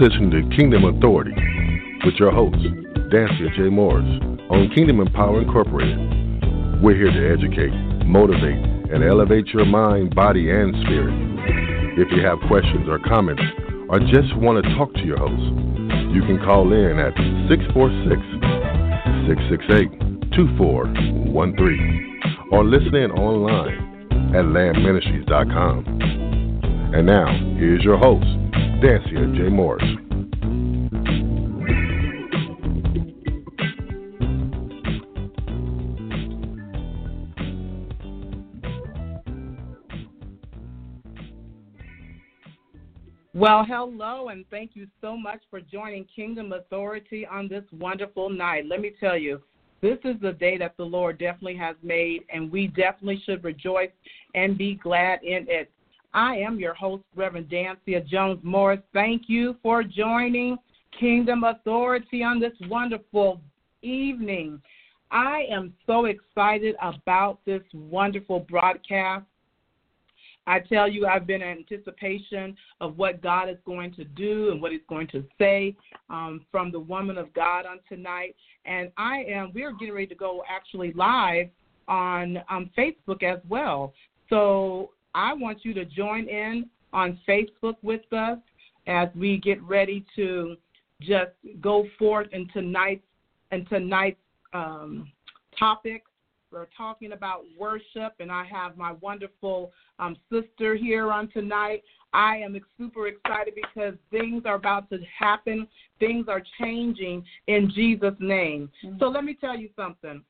listening to Kingdom Authority with your host, Dansiea J. Morris, on Kingdom Empower Incorporated. We're here to educate, motivate, and elevate your mind, body, and spirit. If you have questions or comments, or just want to talk to your host, you can call in at 646 668 2413 or listen in online at landministries.com. And now, here's your host, Dansiea J. Morris. Well, hello, and thank you so much for joining Kingdom Authority on this wonderful night. Let me tell you, this is the day that the Lord definitely has made, and we definitely should rejoice and be glad in it. I am your host, Reverend Dansiea Jones Morris. Thank you for joining Kingdom Authority on this wonderful evening. I am so excited about this wonderful broadcast. I tell you, I've been in anticipation of what God is going to do and what He's going to say um, from the woman of God on tonight. And I am, we're getting ready to go actually live on um, Facebook as well. So I want you to join in on Facebook with us as we get ready to just go forth in tonight's tonight's um, topic. We're talking about worship, and I have my wonderful um, sister here on tonight. I am super excited because things are about to happen. Things are changing in Jesus' name. Mm-hmm. So let me tell you something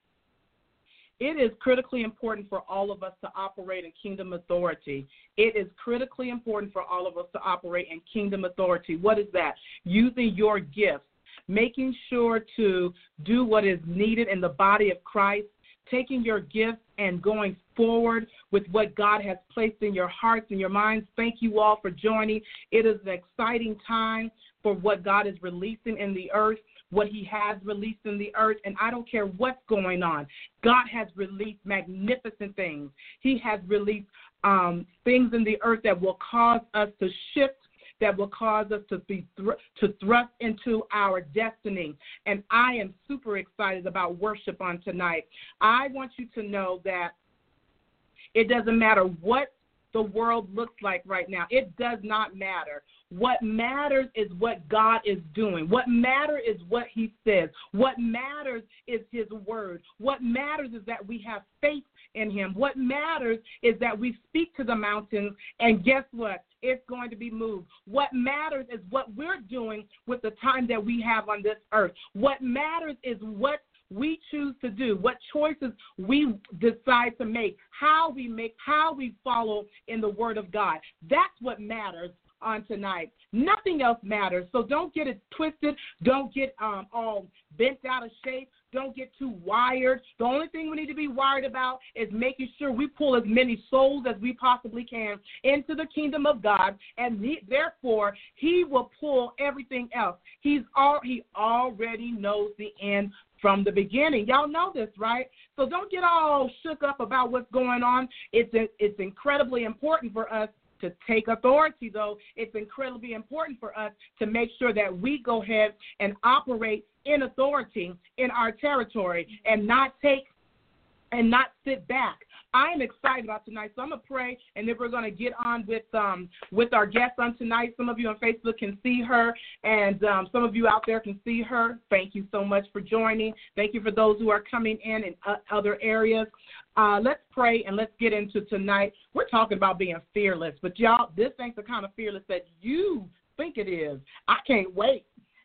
it is critically important for all of us to operate in kingdom authority. It is critically important for all of us to operate in kingdom authority. What is that? Using your gifts, making sure to do what is needed in the body of Christ, taking your gifts and going forward with what God has placed in your hearts and your minds. Thank you all for joining. It is an exciting time for what God is releasing in the earth what he has released in the earth, and I don't care what's going on. God has released magnificent things. He has released um, things in the earth that will cause us to shift that will cause us to be thr- to thrust into our destiny. And I am super excited about worship on tonight. I want you to know that it doesn't matter what the world looks like right now. It does not matter. What matters is what God is doing. What matters is what He says. What matters is His word. What matters is that we have faith in Him. What matters is that we speak to the mountains, and guess what? It's going to be moved. What matters is what we're doing with the time that we have on this earth. What matters is what we choose to do, what choices we decide to make, how we make, how we follow in the Word of God. That's what matters on tonight. Nothing else matters. So don't get it twisted. Don't get um, all bent out of shape. Don't get too wired. The only thing we need to be worried about is making sure we pull as many souls as we possibly can into the kingdom of God, and he, therefore He will pull everything else. He's all He already knows the end from the beginning. Y'all know this, right? So don't get all shook up about what's going on. It's it's incredibly important for us to take authority, though, it's incredibly important for us to make sure that we go ahead and operate in authority in our territory and not take and not sit back. I am excited about tonight, so I'm gonna pray, and then we're gonna get on with um with our guest on tonight. Some of you on Facebook can see her, and um, some of you out there can see her. Thank you so much for joining. Thank you for those who are coming in in uh, other areas. Uh, let's pray and let's get into tonight. We're talking about being fearless, but y'all, this ain't the kind of fearless that you think it is. I can't wait.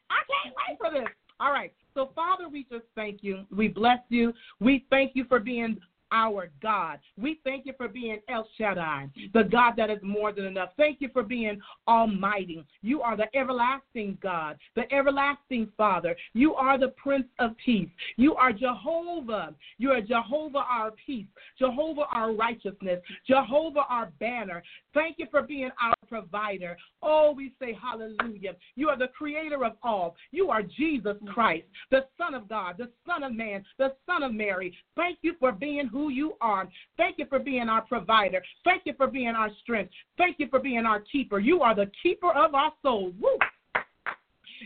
I can't wait for this. All right. So, Father, we just thank you. We bless you. We thank you for being our God. We thank you for being El Shaddai, the God that is more than enough. Thank you for being almighty. You are the everlasting God, the everlasting Father. You are the Prince of Peace. You are Jehovah. You are Jehovah our peace, Jehovah our righteousness, Jehovah our banner. Thank you for being our provider. Oh, we say hallelujah. You are the creator of all. You are Jesus mm. Christ, the Son of God, the Son of Man, the Son of Mary. Thank you for being who you are. Thank you for being our provider. Thank you for being our strength. Thank you for being our keeper. You are the keeper of our souls. Woo!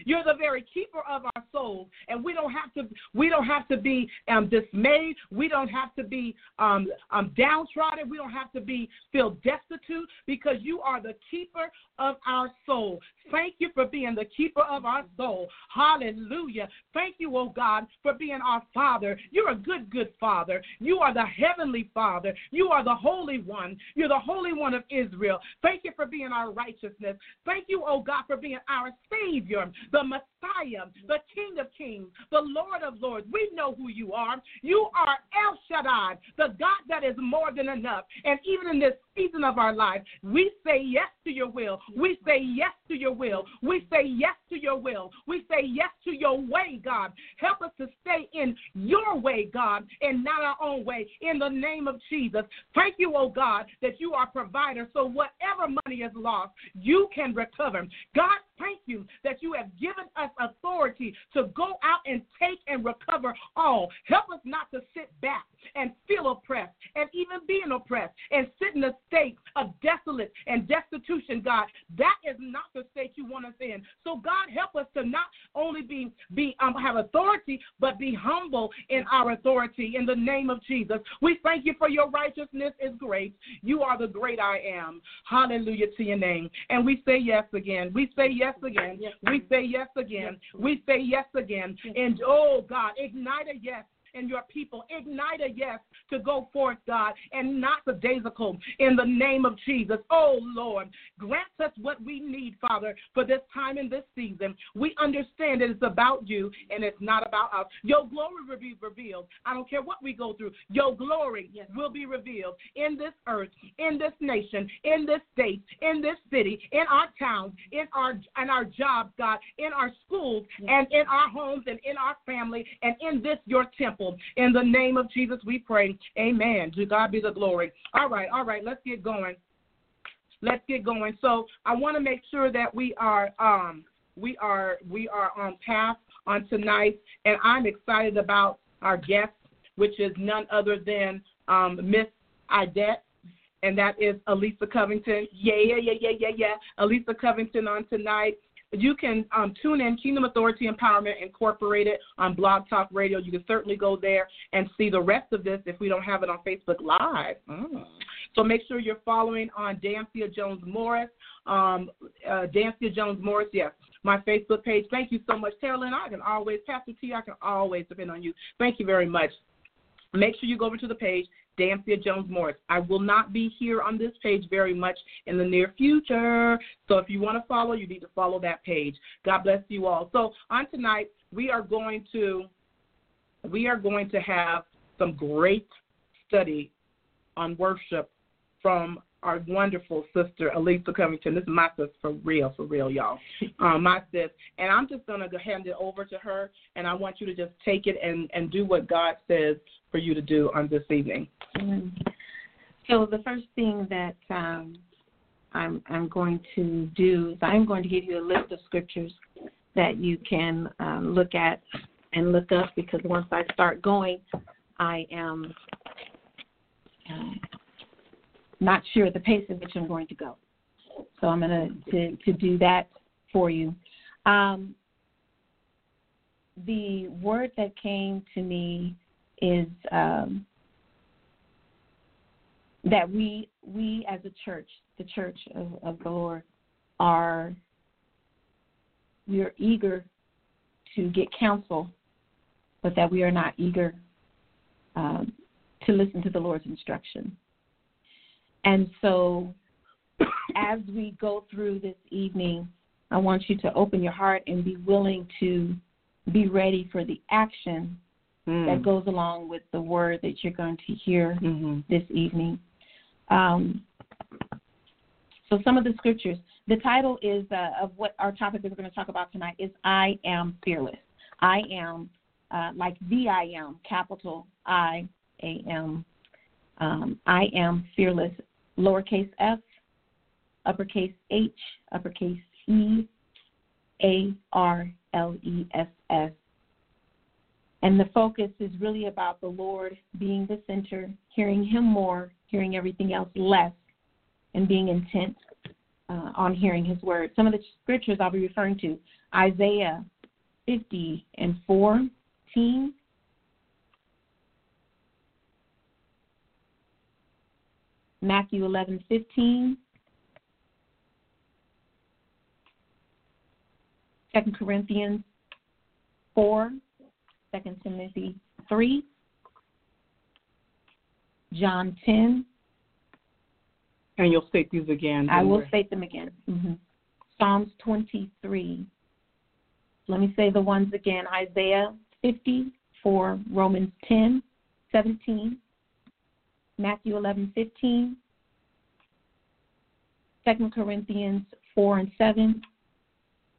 You're the very keeper of our souls, and we don't have to we don't have to be um, dismayed. We don't have to be um, um, downtrodden. We don't have to be feel destitute because you are the keeper of our soul. Thank you for being the keeper of our soul. Hallelujah. Thank you, oh God, for being our Father. You're a good, good Father. You are the Heavenly Father. You are the Holy One. You're the Holy One of Israel. Thank you for being our righteousness. Thank you, oh God, for being our Savior, the Messiah, the King of Kings, the Lord of Lords. We know who you are. You are El Shaddai, the God that is more than enough. And even in this season of our life, we say yes to your will. We say yes to your will. We say yes to your will. We say yes to your way, God. Help us to stay in your way, God, and not our own way. In the name of Jesus. Thank you, oh God, that you are provider. So whatever money is lost, you can recover. God, thank you that you have given us authority to go out and take and recover all. Help us not to sit back and feel oppressed and even being oppressed and sit in a state of desolate and destitution, God. That is not the state you want us in. So God, help us to not only be be um, have authority, but be humble in our authority in the name of Jesus. We thank you for your righteousness is great. You are the great I am. Hallelujah to your name. And we say yes again. We say yes again. Yes. We say yes again. We say yes again. And oh God, ignite a yes and your people. Ignite a yes to go forth, God, and not the daisical in the name of Jesus. Oh, Lord, grant us what we need, Father, for this time and this season. We understand that it's about you and it's not about us. Your glory will be revealed. I don't care what we go through, your glory yes. will be revealed in this earth, in this nation, in this state, in this city, in our towns, in our in our jobs, God, in our schools, yes. and in our homes and in our family, and in this your temple. In the name of Jesus, we pray. Amen. To God be the glory. All right, all right, let's get going. Let's get going. So I want to make sure that we are um, we are we are on path on tonight, and I'm excited about our guest, which is none other than um, Miss Idette and that is Alyssa Covington. Yeah, yeah, yeah, yeah, yeah, yeah. Alyssa Covington on tonight. You can um, tune in Kingdom Authority Empowerment Incorporated on Blog Talk Radio. You can certainly go there and see the rest of this if we don't have it on Facebook Live. Mm. So make sure you're following on Dansiea Jones Morris. Um, uh, Dansiea Jones Morris, yes, my Facebook page. Thank you so much, Carolyn. I can always, Pastor T, I can always depend on you. Thank you very much. Make sure you go over to the page Dansiea Jones Morris. I will not be here on this page very much in the near future. So if you want to follow, you need to follow that page. God bless you all. So on tonight, we are going to we are going to have some great study on worship from our wonderful sister Alyssa Covington. This is my sister for real, for real, y'all. Um, my sis, and I'm just gonna go hand it over to her, and I want you to just take it and and do what God says for you to do on this evening. So the first thing that um, I'm I'm going to do is I'm going to give you a list of scriptures that you can um, look at and look up because once I start going, I am. Uh, not sure the pace at which I'm going to go. So I'm going to, to do that for you. Um, the word that came to me is um, that we we as a church, the church of, of the Lord, are we are eager to get counsel, but that we are not eager um, to listen to the Lord's instruction. And so, as we go through this evening, I want you to open your heart and be willing to be ready for the action mm. that goes along with the word that you're going to hear mm-hmm. this evening. Um, so, some of the scriptures. The title is uh, of what our topic is going to talk about tonight is "I am fearless." I am uh, like the I am, capital I A M. Um, I am fearless lowercase f, uppercase H, uppercase E, A R L E S S. And the focus is really about the Lord being the center, hearing Him more, hearing everything else less, and being intent uh, on hearing His word. Some of the scriptures I'll be referring to Isaiah 50 and 14. Matthew 11, 15. 2 Corinthians 4, 2 Timothy 3, John 10. And you'll state these again. I will state them again. Mm-hmm. Psalms 23. Let me say the ones again Isaiah 50 for Romans 10, 17, Matthew 11, 15, 2 Corinthians 4 and 7,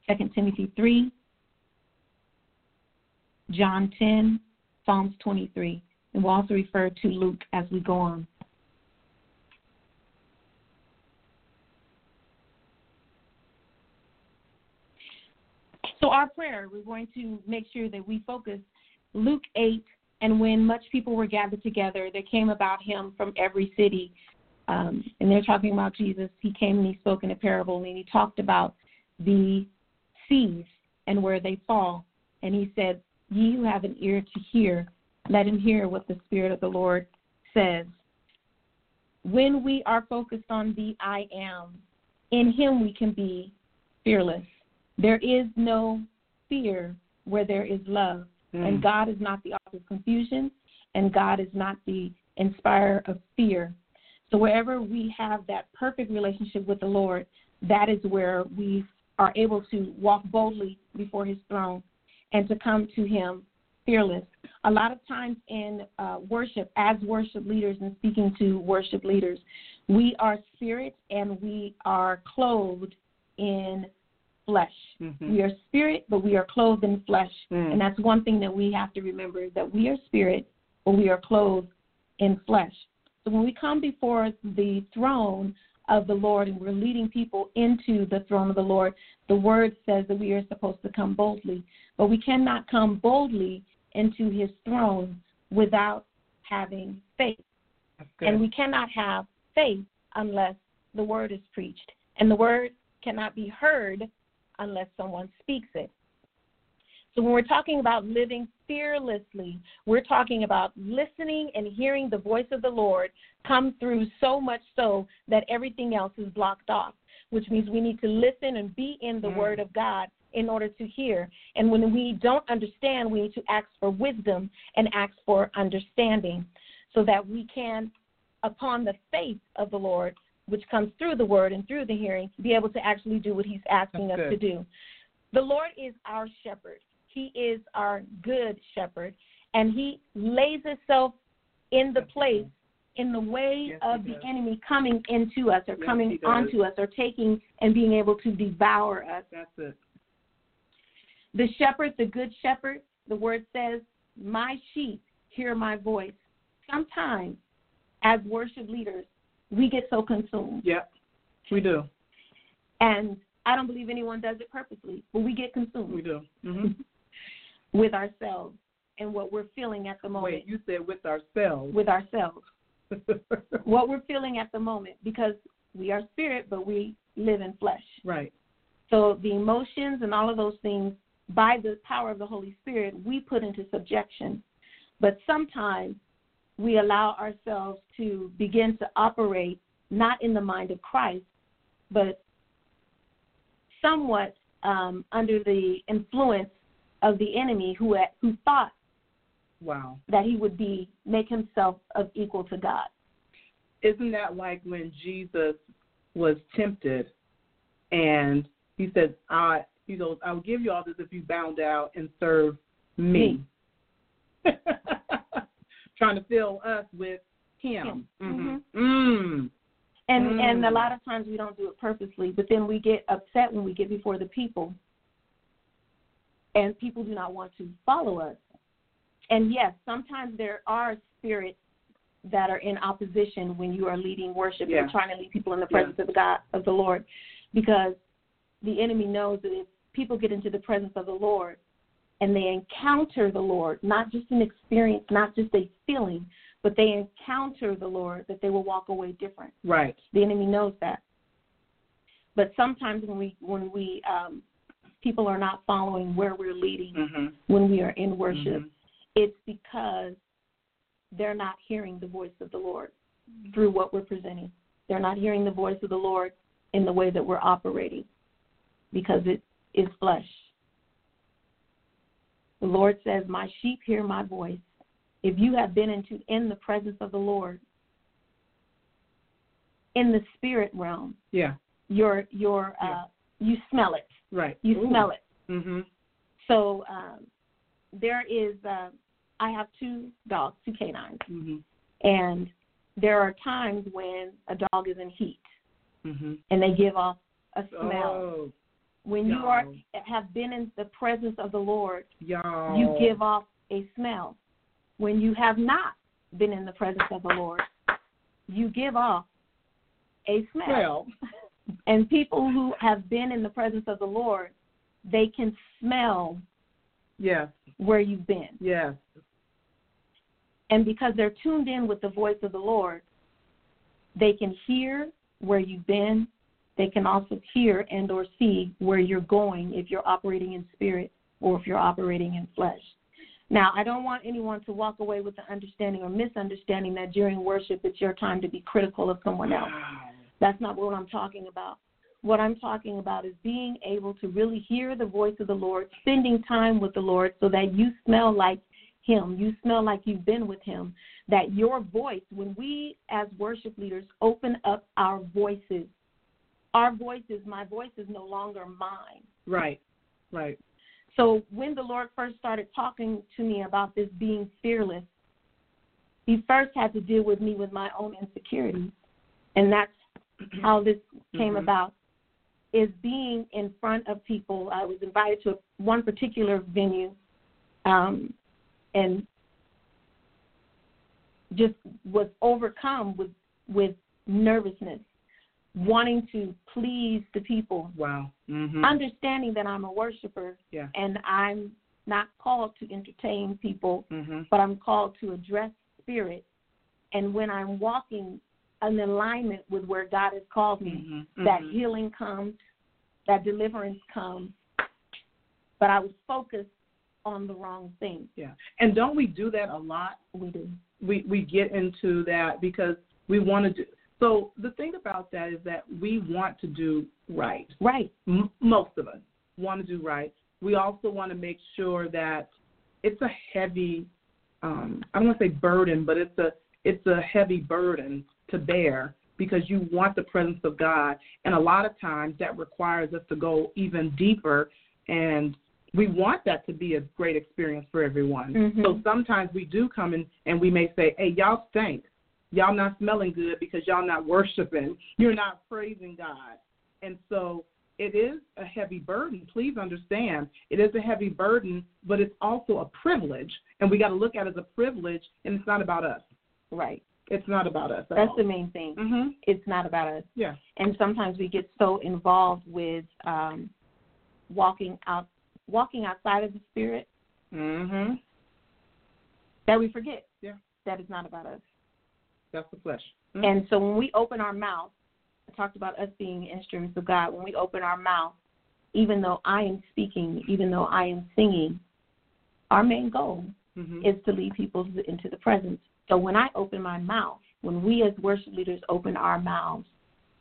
2 Timothy 3, John 10, Psalms 23. And we'll also refer to Luke as we go on. So, our prayer, we're going to make sure that we focus Luke 8, and when much people were gathered together, there came about him from every city. Um, and they're talking about Jesus. He came and he spoke in a parable, and he talked about the seeds and where they fall. And he said, Ye who have an ear to hear, let him hear what the Spirit of the Lord says. When we are focused on the I am, in him we can be fearless. There is no fear where there is love. Mm. And God is not the author of confusion, and God is not the inspirer of fear. So wherever we have that perfect relationship with the Lord, that is where we are able to walk boldly before his throne and to come to him fearless. A lot of times in uh, worship, as worship leaders and speaking to worship leaders, we are spirit and we are clothed in flesh. Mm-hmm. We are spirit, but we are clothed in flesh. Mm. And that's one thing that we have to remember is that we are spirit, but we are clothed in flesh. So when we come before the throne of the Lord and we're leading people into the throne of the Lord, the word says that we are supposed to come boldly. But we cannot come boldly into his throne without having faith. And we cannot have faith unless the word is preached. And the word cannot be heard unless someone speaks it. So when we're talking about living fearlessly, we're talking about listening and hearing the voice of the Lord come through so much so that everything else is blocked off, which means we need to listen and be in the mm. Word of God in order to hear. And when we don't understand, we need to ask for wisdom and ask for understanding so that we can, upon the faith of the Lord, which comes through the Word and through the hearing, be able to actually do what He's asking That's us good. to do. The Lord is our shepherd. He is our good shepherd, and He lays Himself in the place in the way yes, of the enemy coming into us or yes, coming onto us or taking and being able to devour us. That's it. The shepherd, the good shepherd, the word says, My sheep hear my voice. Sometimes, as worship leaders, we get so consumed. Yep, we do. And I don't believe anyone does it purposely, but we get consumed. We do. Mm-hmm. with ourselves and what we're feeling at the moment. Wait, you said with ourselves. With ourselves. what we're feeling at the moment because we are spirit, but we live in flesh. Right. So the emotions and all of those things, by the power of the Holy Spirit, we put into subjection. But sometimes we allow ourselves to begin to operate not in the mind of Christ, but somewhat um, under the influence of the enemy who had, who thought wow that he would be make himself of equal to God. Isn't that like when Jesus was tempted and he said, I he goes, I'll give you all this if you bow down and serve me. me. Trying to fill us with him. him. Mm-hmm. Mm. And mm. and a lot of times we don't do it purposely, but then we get upset when we get before the people and people do not want to follow us. And yes, sometimes there are spirits that are in opposition when you are leading worship yeah. and trying to lead people in the presence yeah. of the God of the Lord, because the enemy knows that if people get into the presence of the Lord and they encounter the Lord, not just an experience, not just a feeling, but they encounter the Lord, that they will walk away different. Right. The enemy knows that. But sometimes when we when we um, people are not following where we're leading Mhm. when we are in worship, Mhm. it's because they're not hearing the voice of the Lord through what we're presenting. They're not hearing the voice of the Lord in the way that we're operating because it is flesh. The Lord says, My sheep hear my voice. If you have been into in the presence of the Lord, in the spirit realm, Yeah. your your uh you smell it. Right. You smell it. Mm-hmm. So um there is uh I have two dogs, two canines. Mhm. And there are times when a dog is in heat Mhm. and they give off a smell. Oh, when you are y'all. have been in the presence of the Lord, y'all. you give off a smell. When you have not been in the presence of the Lord, you give off a smell. Well, And people who have been in the presence of the Lord, they can smell yes, where you've been. yes. And because they're tuned in with the voice of the Lord, they can hear where you've been. They can also hear and or see where you're going if you're operating in spirit or if you're operating in flesh. Now, I don't want anyone to walk away with the understanding or misunderstanding that during worship it's your time to be critical of someone else. That's not what I'm talking about. What I'm talking about is being able to really hear the voice of the Lord, spending time with the Lord so that you smell like Him. You smell like you've been with Him. That your voice, when we as worship leaders open up our voices, our voices, my voice is no longer mine. Right, right. So when the Lord first started talking to me about this being fearless, He first had to deal with me with my own insecurities. And that's how this came Mhm. about is being in front of people. I was invited to one particular venue, um, and just was overcome with with nervousness, wanting to please the people, Wow. Mhm. understanding that I'm a worshiper Yeah. and I'm not called to entertain people Mhm. but I'm called to address spirit. And when I'm walking in alignment with where God has called me, Mhm. that Mhm. healing comes, that deliverance comes. But I was focused on the wrong thing. Yeah. And don't we do that a lot? We do. we we get into that because we want to do so the thing about that is that we want to do right Right. M- most of us want to do right we also want to make sure that it's a heavy um i don't want to say burden but it's a it's a heavy burden to bear because you want the presence of god and a lot of times that requires us to go even deeper and we want that to be a great experience for everyone. Mhm. So sometimes we do come in and we may say, "Hey, y'all stink. Y'all not smelling good because y'all not worshiping. You're not praising God." And so it is a heavy burden. Please understand, it is a heavy burden, but it's also a privilege, and we got to look at it as a privilege. And it's not about us. Right. It's not about us. That's all. the main thing. Mhm. It's not about us. Yeah. And sometimes we get so involved with um, walking out, walking outside of the spirit Mhm. that we forget Yeah. that it's not about us. That's the flesh. Mhm. And so when we open our mouth, I talked about us being instruments of God. When we open our mouth, even though I am speaking, even though I am singing, our main goal Mhm. is to lead people into the presence. So when I open my mouth, when we as worship leaders open our mouths,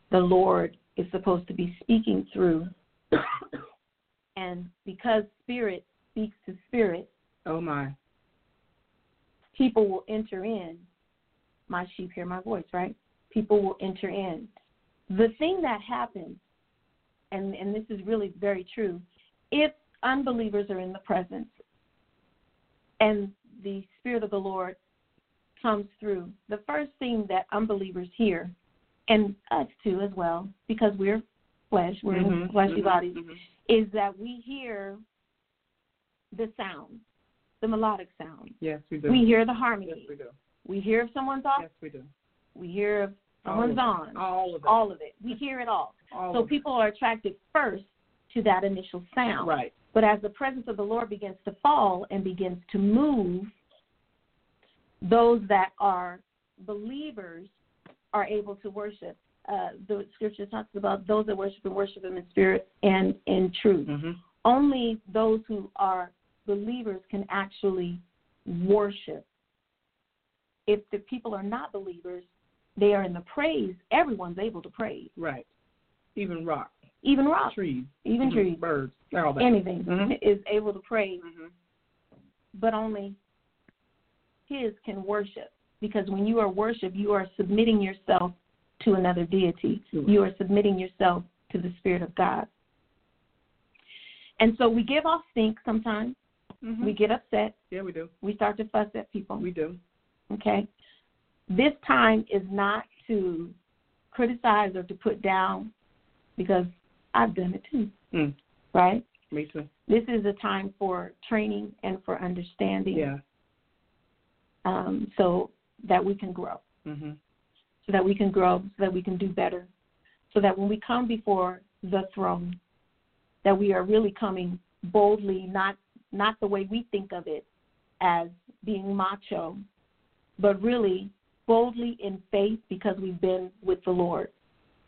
the Lord is supposed to be speaking through. And because spirit speaks to spirit, oh my. people will enter in. My sheep hear my voice, right? People will enter in. The thing that happens, and, and this is really very true, if unbelievers are in the presence and the Spirit of the Lord comes through, the first thing that unbelievers hear, and us too as well, because we're flesh, we're Mhm. fleshy Mhm. bodies, Mhm. is that we hear the sound, the melodic sound. Yes, we do. We hear the harmony. Yes, we do. We hear if someone's off. Yes, we do. We hear if someone's All on. All of it. All of it. We hear it all. All so of it. people are attracted first to that initial sound. Right. But as the presence of the Lord begins to fall and begins to move, those that are believers are able to worship. Uh, the scripture talks about those that worship and worship Him in spirit and in truth. Mhm. only those who are believers can actually worship. If the people are not believers, they are in the praise. Everyone's able to praise. Right. Even rock. Even rock. Trees. Even mm-hmm. trees. Birds. All that. Anything mm-hmm. is able to praise. Mm-hmm. But only his can worship. Because when you are worship, you are submitting yourself to another deity. Sure. You are submitting yourself to the Spirit of God. And so we give off stink sometimes. Mm-hmm. We get upset. Yeah, we do. We start to fuss at people. We do. Okay? This time is not to criticize or to put down because I've done it too. Mm. Right? Me too. This is a time for training and for understanding. Yeah. Um, so that we can grow. Mm-hmm. So that we can grow, so that we can do better. So that when we come before the throne, that we are really coming boldly, not not the way we think of it as being macho, but really boldly in faith because we've been with the Lord,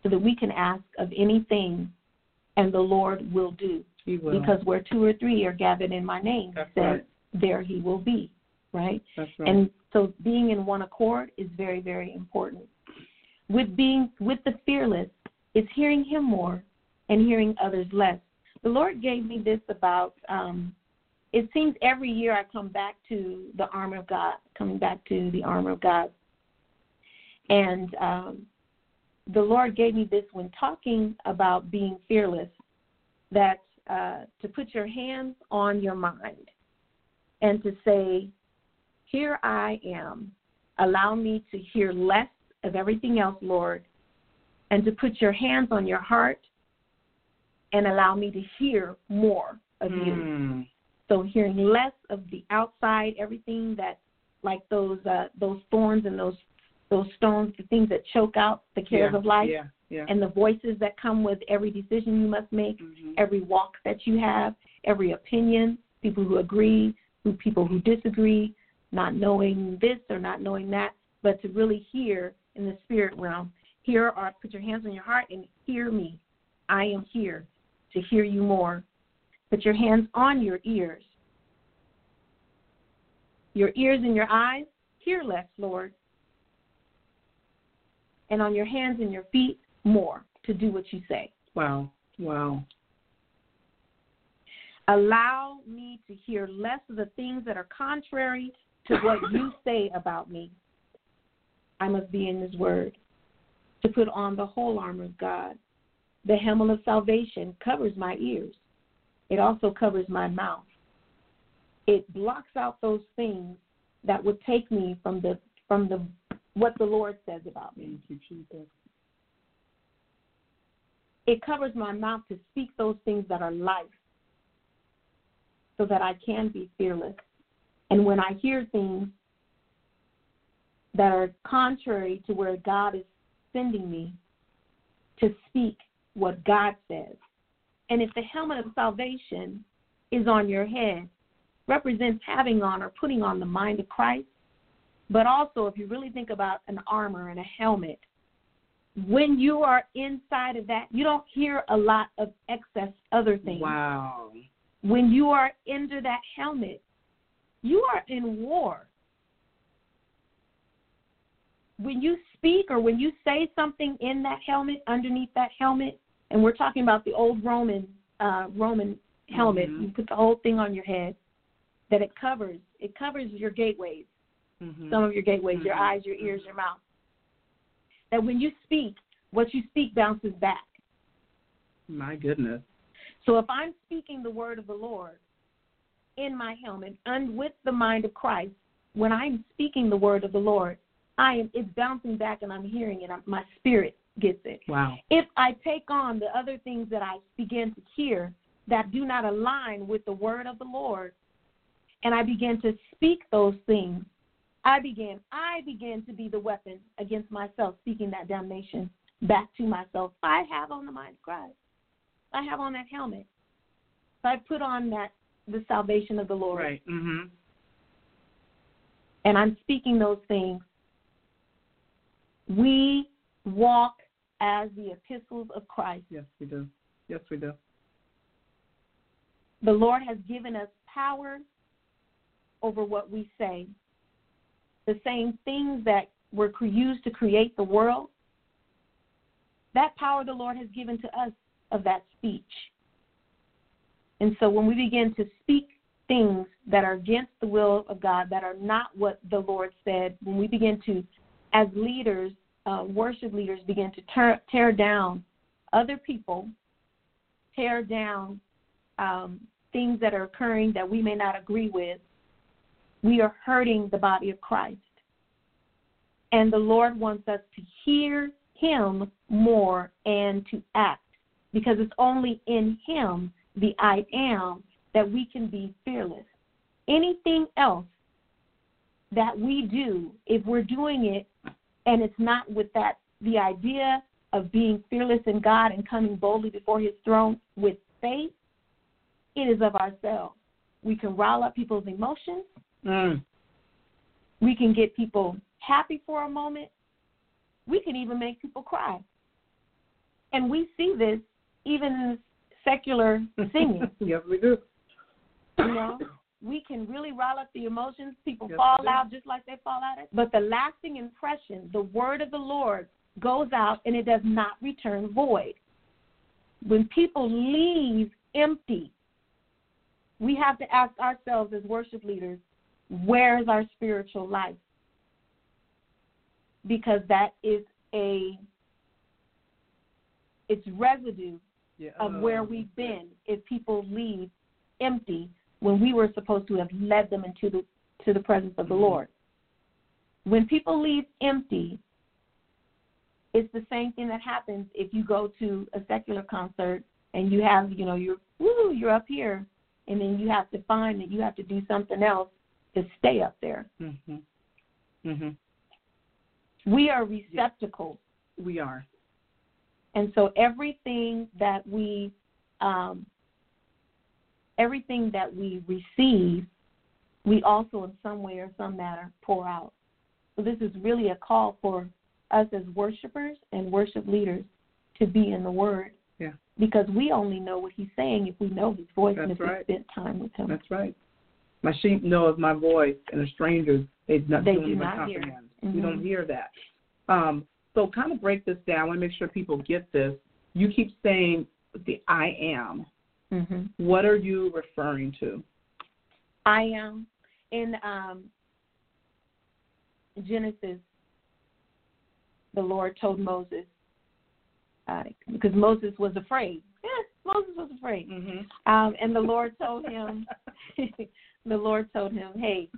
so that we can ask of anything and the Lord will do. He will. Because where two or three are gathered in my name, That's says, right. there he will be, right? That's right. And so being in one accord is very, very important. With being with the fearless, it's hearing him more and hearing others less. The Lord gave me this about um it seems every year I come back to the armor of God, coming back to the armor of God. And um the Lord gave me this when talking about being fearless, that uh, to put your hands on your mind and to say, Here I am. Allow me to hear less of everything else, Lord, and to put your hands on your heart and allow me to hear more of you. So hearing less of the outside, everything that like those uh, those thorns and those those stones, the things that choke out the cares yeah. of life, Yeah. Yeah. and the voices that come with every decision you must make, mm-hmm. every walk that you have, every opinion, people who agree, who people who disagree, not knowing this or not knowing that, but to really hear in the spirit realm. Here are put your hands on your heart and hear me. I am here to hear you more. Put your hands on your ears. Your ears and your eyes, hear less, Lord. And on your hands and your feet, more to do what you say. Wow. Wow. Allow me to hear less of the things that are contrary to what you say about me. I must be in His Word. To put on the whole armor of God. The helmet of salvation covers my ears, it also covers my mouth. It blocks out those things that would take me from the from the what the Lord says about me. Thank you, Jesus. It covers my mouth to speak those things that are life so that I can be fearless. And when I hear things that are contrary to where God is sending me, to speak what God says. And if the helmet of salvation is on your head, represents having on or putting on the mind of Christ, but also if you really think about an armor and a helmet, when you are inside of that, you don't hear a lot of excess other things. Wow. When you are under that helmet, you are in war. When you speak or when you say something in that helmet, underneath that helmet, and we're talking about the old Roman uh, Roman helmet, Mhm. you put the whole thing on your head, that it covers it covers your gateways, Mm-hmm. some of your gateways, your Mhm. eyes, your ears, your mouth. That when you speak, what you speak bounces back. My goodness. So if I'm speaking the word of the Lord in my helmet and with the mind of Christ, when I'm speaking the word of the Lord, I am it's bouncing back and I'm hearing it. I'm, my spirit gets it. Wow. If I take on the other things that I begin to hear that do not align with the word of the Lord, and I begin to speak those things, I begin I begin to be the weapon against myself, speaking that damnation back to myself. I have on the mind of Christ. I have on that helmet. I put on that the salvation of the Lord, Right. Mm-hmm. and I'm speaking those things. We walk as the epistles of Christ. Yes, we do. Yes, we do. the Lord has given us power over what we say. The same things that were used to create the world, that power the Lord has given to us of that speech. And so when we begin to speak things that are against the will of God, that are not what the Lord said, when we begin to, as leaders, uh, worship leaders, begin to tear, tear down other people, tear down um, things that are occurring that we may not agree with, we are hurting the body of Christ. And the Lord wants us to hear Him more and to act because it's only in Him, the I am, that we can be fearless. Anything else that we do, if we're doing it and it's not with that, the idea of being fearless in God and coming boldly before His throne with faith, it is of ourselves. We can rile up people's emotions. Mm. We can get people happy for a moment. We can even make people cry. And we see this even in secular singing. yes, we do. You know, we can really rile up the emotions. People yes, fall out just like they fall out. But the lasting impression, the word of the Lord goes out and it does not return void. When people leave empty, we have to ask ourselves as worship leaders, where is our spiritual life? Because that is a it's residue yeah. of where um, we've been if people leave empty when we were supposed to have led them into the to the presence of the mm-hmm. Lord. When people leave empty, it's the same thing that happens if you go to a secular concert and you have, you know, you're woo, you're up here and then you have to find that you have to do something else to stay up there. Mhm. Mhm. We are receptacles. We are. And so everything that we um, everything that we receive, we also in some way or some manner pour out. So this is really a call for us as worshipers and worship leaders to be in the Word. Yeah. Because we only know what He's saying if we know His voice That's and if right. we spend time with Him. That's right. My sheep know of my voice, and a stranger they, not, they do not comprehend. hear. Mm-hmm. We don't hear that. Um, so, kind of break this down. I want to make sure people get this. You keep saying the I am. Mm-hmm. What are you referring to? I am in um, Genesis. The Lord told Moses uh, because Moses was afraid. Yeah, Moses was afraid, mm-hmm. um, and the Lord told him. the Lord told him, "Hey,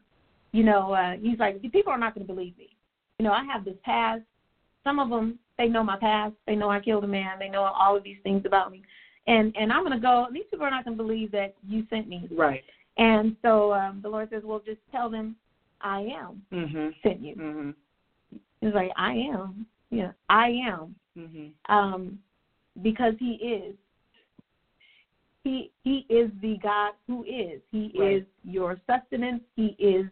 you know," uh, he's like, "People are not going to believe me. You know, I have this past. Some of them, they know my past. They know I killed a man. They know all of these things about me and and I'm gonna go. These people are not gonna believe that you sent me. Right. And so um, the Lord says, well, just tell them I am mm-hmm. sent you. Mm-hmm. He's like, I am. Yeah, I am. Mm-hmm. Um, because He is. He He is the God who is. He right. is your sustenance. He is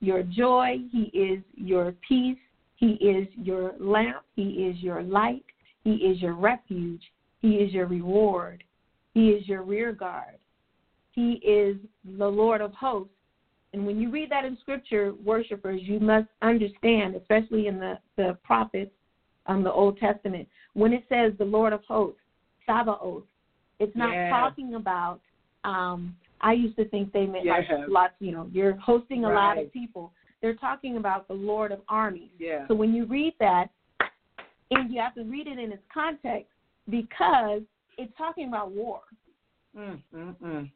your joy. He is your peace. He is your lamp. He is your light. He is your refuge. He is your reward. He is your rear guard. He is the Lord of hosts. And when you read that in scripture, worshipers, you must understand, especially in the, the prophets um, the Old Testament, when it says the Lord of hosts, Sabaoth, it's not yeah. talking about um I used to think they meant yeah. like lots, you know, you're hosting a right. lot of people. They're talking about the Lord of armies. Yeah. So when you read that, and you have to read it in its context, because it's talking about war. Mm, mm, mm.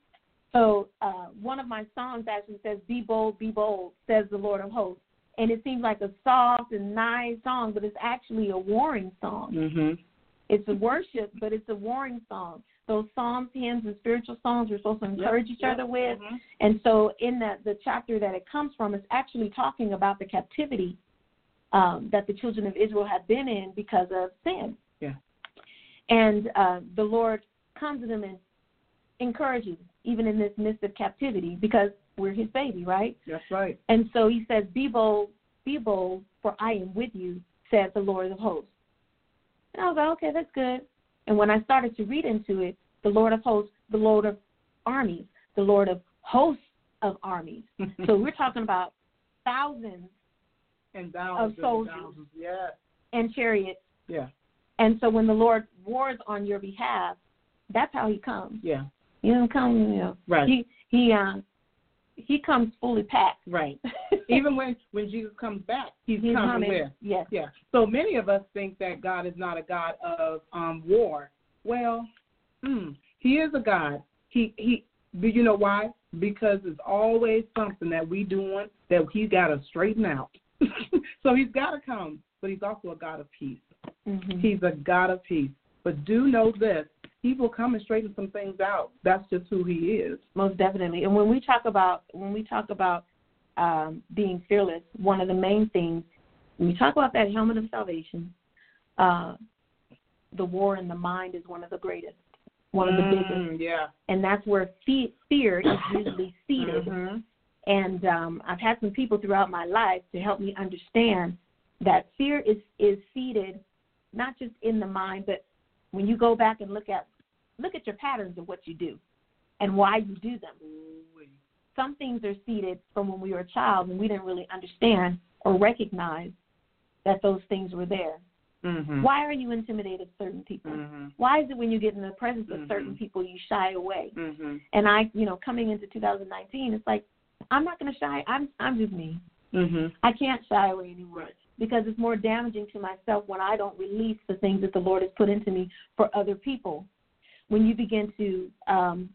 So uh, one of my songs actually says, "Be bold, be bold," says the Lord of hosts, and it seems like a soft and nice song, but it's actually a warring song. Mm-hmm. It's a worship, but it's a warring song. Those psalms, hymns, and spiritual songs we're supposed to encourage yep, each yep. other with. Mm-hmm. And so, in the the chapter that it comes from, it's actually talking about the captivity um, that the children of Israel have been in because of sin. Yeah. And uh, the Lord comes to them and encourages, even in this midst of captivity, because we're His baby, right? That's right. And so He says, "Be bold, be bold, for I am with you," said the Lord of hosts. And I was like, "Okay, that's good." And when I started to read into it, the Lord of hosts, the Lord of armies, the Lord of hosts of armies. so we're talking about thousands and thousands of soldiers and, thousands. Yeah. and chariots. Yeah. And so when the Lord wars on your behalf, that's how he comes. Yeah. He doesn't come, you know. Right. He he uh he comes fully packed. Right. Even when when Jesus comes back, he's, He's coming coming. where? Yes. Yeah. So many of us think that God is not a God of um war. Well, mm, he is a God. He he do you know why? Because it's always something that we doing that He's gotta straighten out. so he's gotta come, but he's also a God of peace. Mhm. He's a God of peace. But do know this, he will come and straighten some things out. That's just who he is. most definitely. And when we talk about when we talk about um, being fearless, one of the main things when we talk about that helmet of salvation, uh, the war in the mind is one of the greatest, one of the biggest, Mm, Yeah. and that's where fe- fear is usually seated. Mhm. And um, I've had some people throughout my life to help me understand that fear is is seated not just in the mind, but when you go back and look at look at your patterns of what you do and why you do them. Some things are seeded from when we were a child and we didn't really understand or recognize that those things were there. Mhm. Why are you intimidated of certain people? Mhm. Why is it when you get in the presence of Mhm. certain people you shy away? Mhm. And I, you know, coming into 2019, it's like I'm not going to shy. I'm I'm just me. Mhm. I can't shy away anymore Right. Because it's more damaging to myself when I don't release the things that the Lord has put into me for other people. When you begin to um,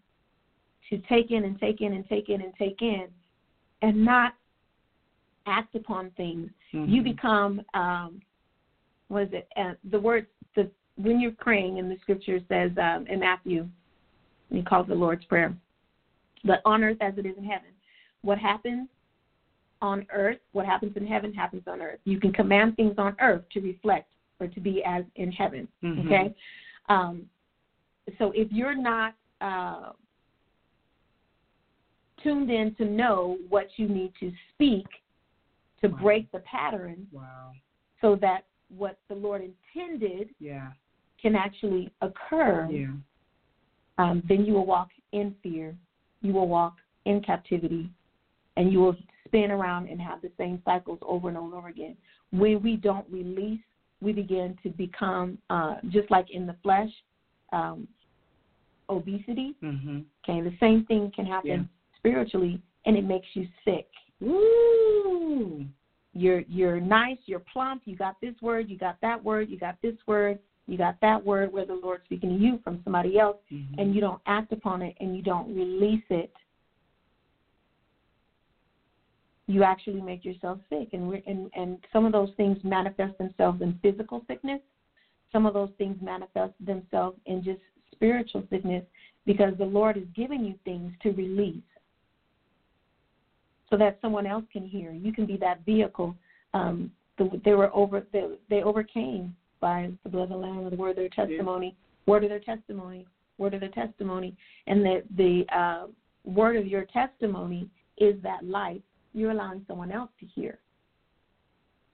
to take in and take in and take in and take in, and not act upon things, Mhm. you become um, what is it? Uh, the word the when you're praying in the scripture says um, in Matthew, he calls the Lord's prayer, but on earth as it is in heaven. What happens on earth, what happens in heaven happens on earth. You can command things on earth to reflect or to be as in heaven. Mhm. Okay, um, so if you're not uh, tuned in to know what you need to speak to Wow. break the pattern, Wow. so that what the Lord intended Yeah. can actually occur, Yeah. um, then you will walk in fear, you will walk in captivity, and you will spin around and have the same cycles over and over and over again. When we don't release, we begin to become uh, just like in the flesh, um, obesity. Mhm. Okay, the same thing can happen Yeah. spiritually, and it makes you sick. Woo. you're you're nice, you're plump, you got this word, you got that word, you got this word, you got that word where the Lord's speaking to you from somebody else Mhm. and you don't act upon it and you don't release it, you actually make yourself sick. And we're and, and some of those things manifest themselves in physical sickness. Some of those things manifest themselves in just spiritual sickness because the Lord is giving you things to release so that someone else can hear. You can be that vehicle. Um, the, they were over. They, they overcame by the blood of the Lamb the word of their testimony. Word of their testimony. Word of their testimony. And the the uh, word of your testimony is that life. You're allowing someone else to hear,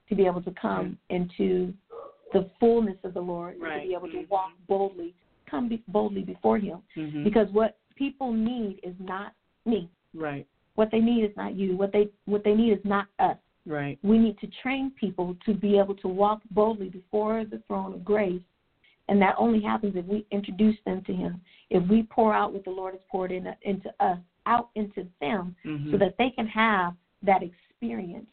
to be able to come into the fullness of the Lord, and to be able to Mhm. walk boldly, come be boldly before Him. Mhm. Because what people need is not me. right. What they need is not you. What they what they need is not us. Right. We need to train people to be able to walk boldly before the throne of grace. And that only happens if we introduce them to Him. If we pour out what the Lord has poured in, into us, out into them, Mhm. so that they can have that experience,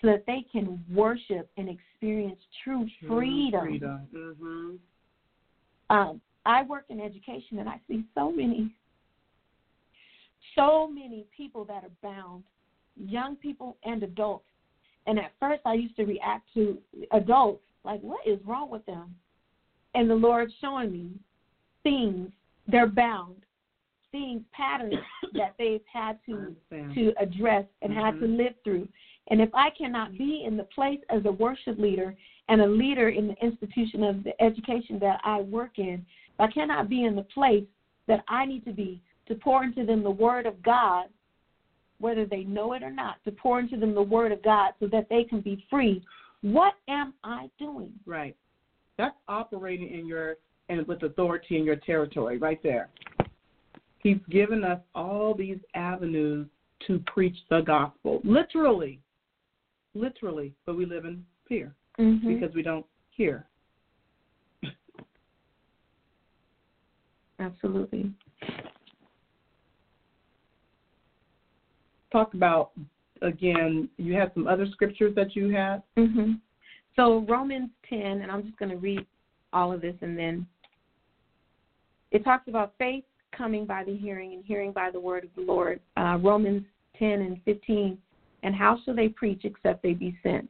so that they can worship and experience true True freedom. Freedom. Mhm. Um, I work in education, and I see so many, so many people that are bound, young people and adults. And at first, I used to react to adults like, "What is wrong with them?" And the Lord showing me things they're bound, seeing patterns that they've had to to address and had to Mhm. live through. And if I cannot be in the place as a worship leader and a leader in the institution of the education that I work in, if I cannot be in the place that I need to be to pour into them the word of God, whether they know it or not, to pour into them the word of God so that they can be free, what am I doing? Right. That's operating in your and with authority in your territory right there. He's given us all these avenues to preach the gospel, literally, literally. But we live in fear mm-hmm. because we don't hear. Absolutely. Talk about again. You had some other scriptures that you had. Mm-hmm. So Romans ten, and I'm just going to read all of this, and then it talks about faith coming by the hearing, and hearing by the word of the Lord. Uh, Romans ten and fifteen. And how shall they preach except they be sent?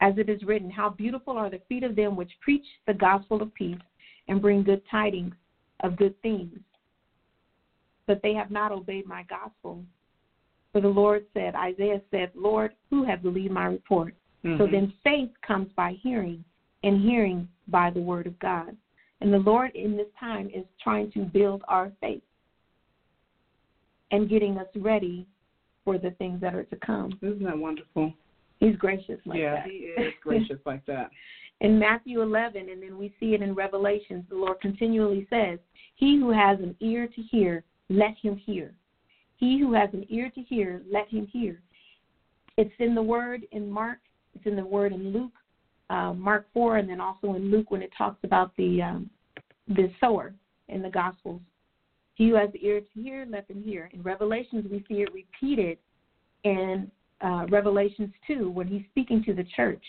As it is written, How beautiful are the feet of them which preach the gospel of peace and bring good tidings of good things. But they have not obeyed my gospel. For the Lord said, Isaiah said, Lord, who have believed my report? Mm-hmm. So then faith comes by hearing, and hearing by the word of God. And the Lord in this time is trying to build our faith and getting us ready for the things that are to come. Isn't that wonderful? He's gracious like yeah, that. Yeah, he is gracious like that. In Matthew 11, and then we see it in Revelations, the Lord continually says, He who has an ear to hear, let him hear. He who has an ear to hear, let him hear. It's in the word in Mark, it's in the word in Luke, uh, Mark 4, and then also in Luke when it talks about the um, the sower in the Gospels. He who has the ear to hear, let them hear. In Revelations, we see it repeated in uh, Revelations 2 when he's speaking to the church.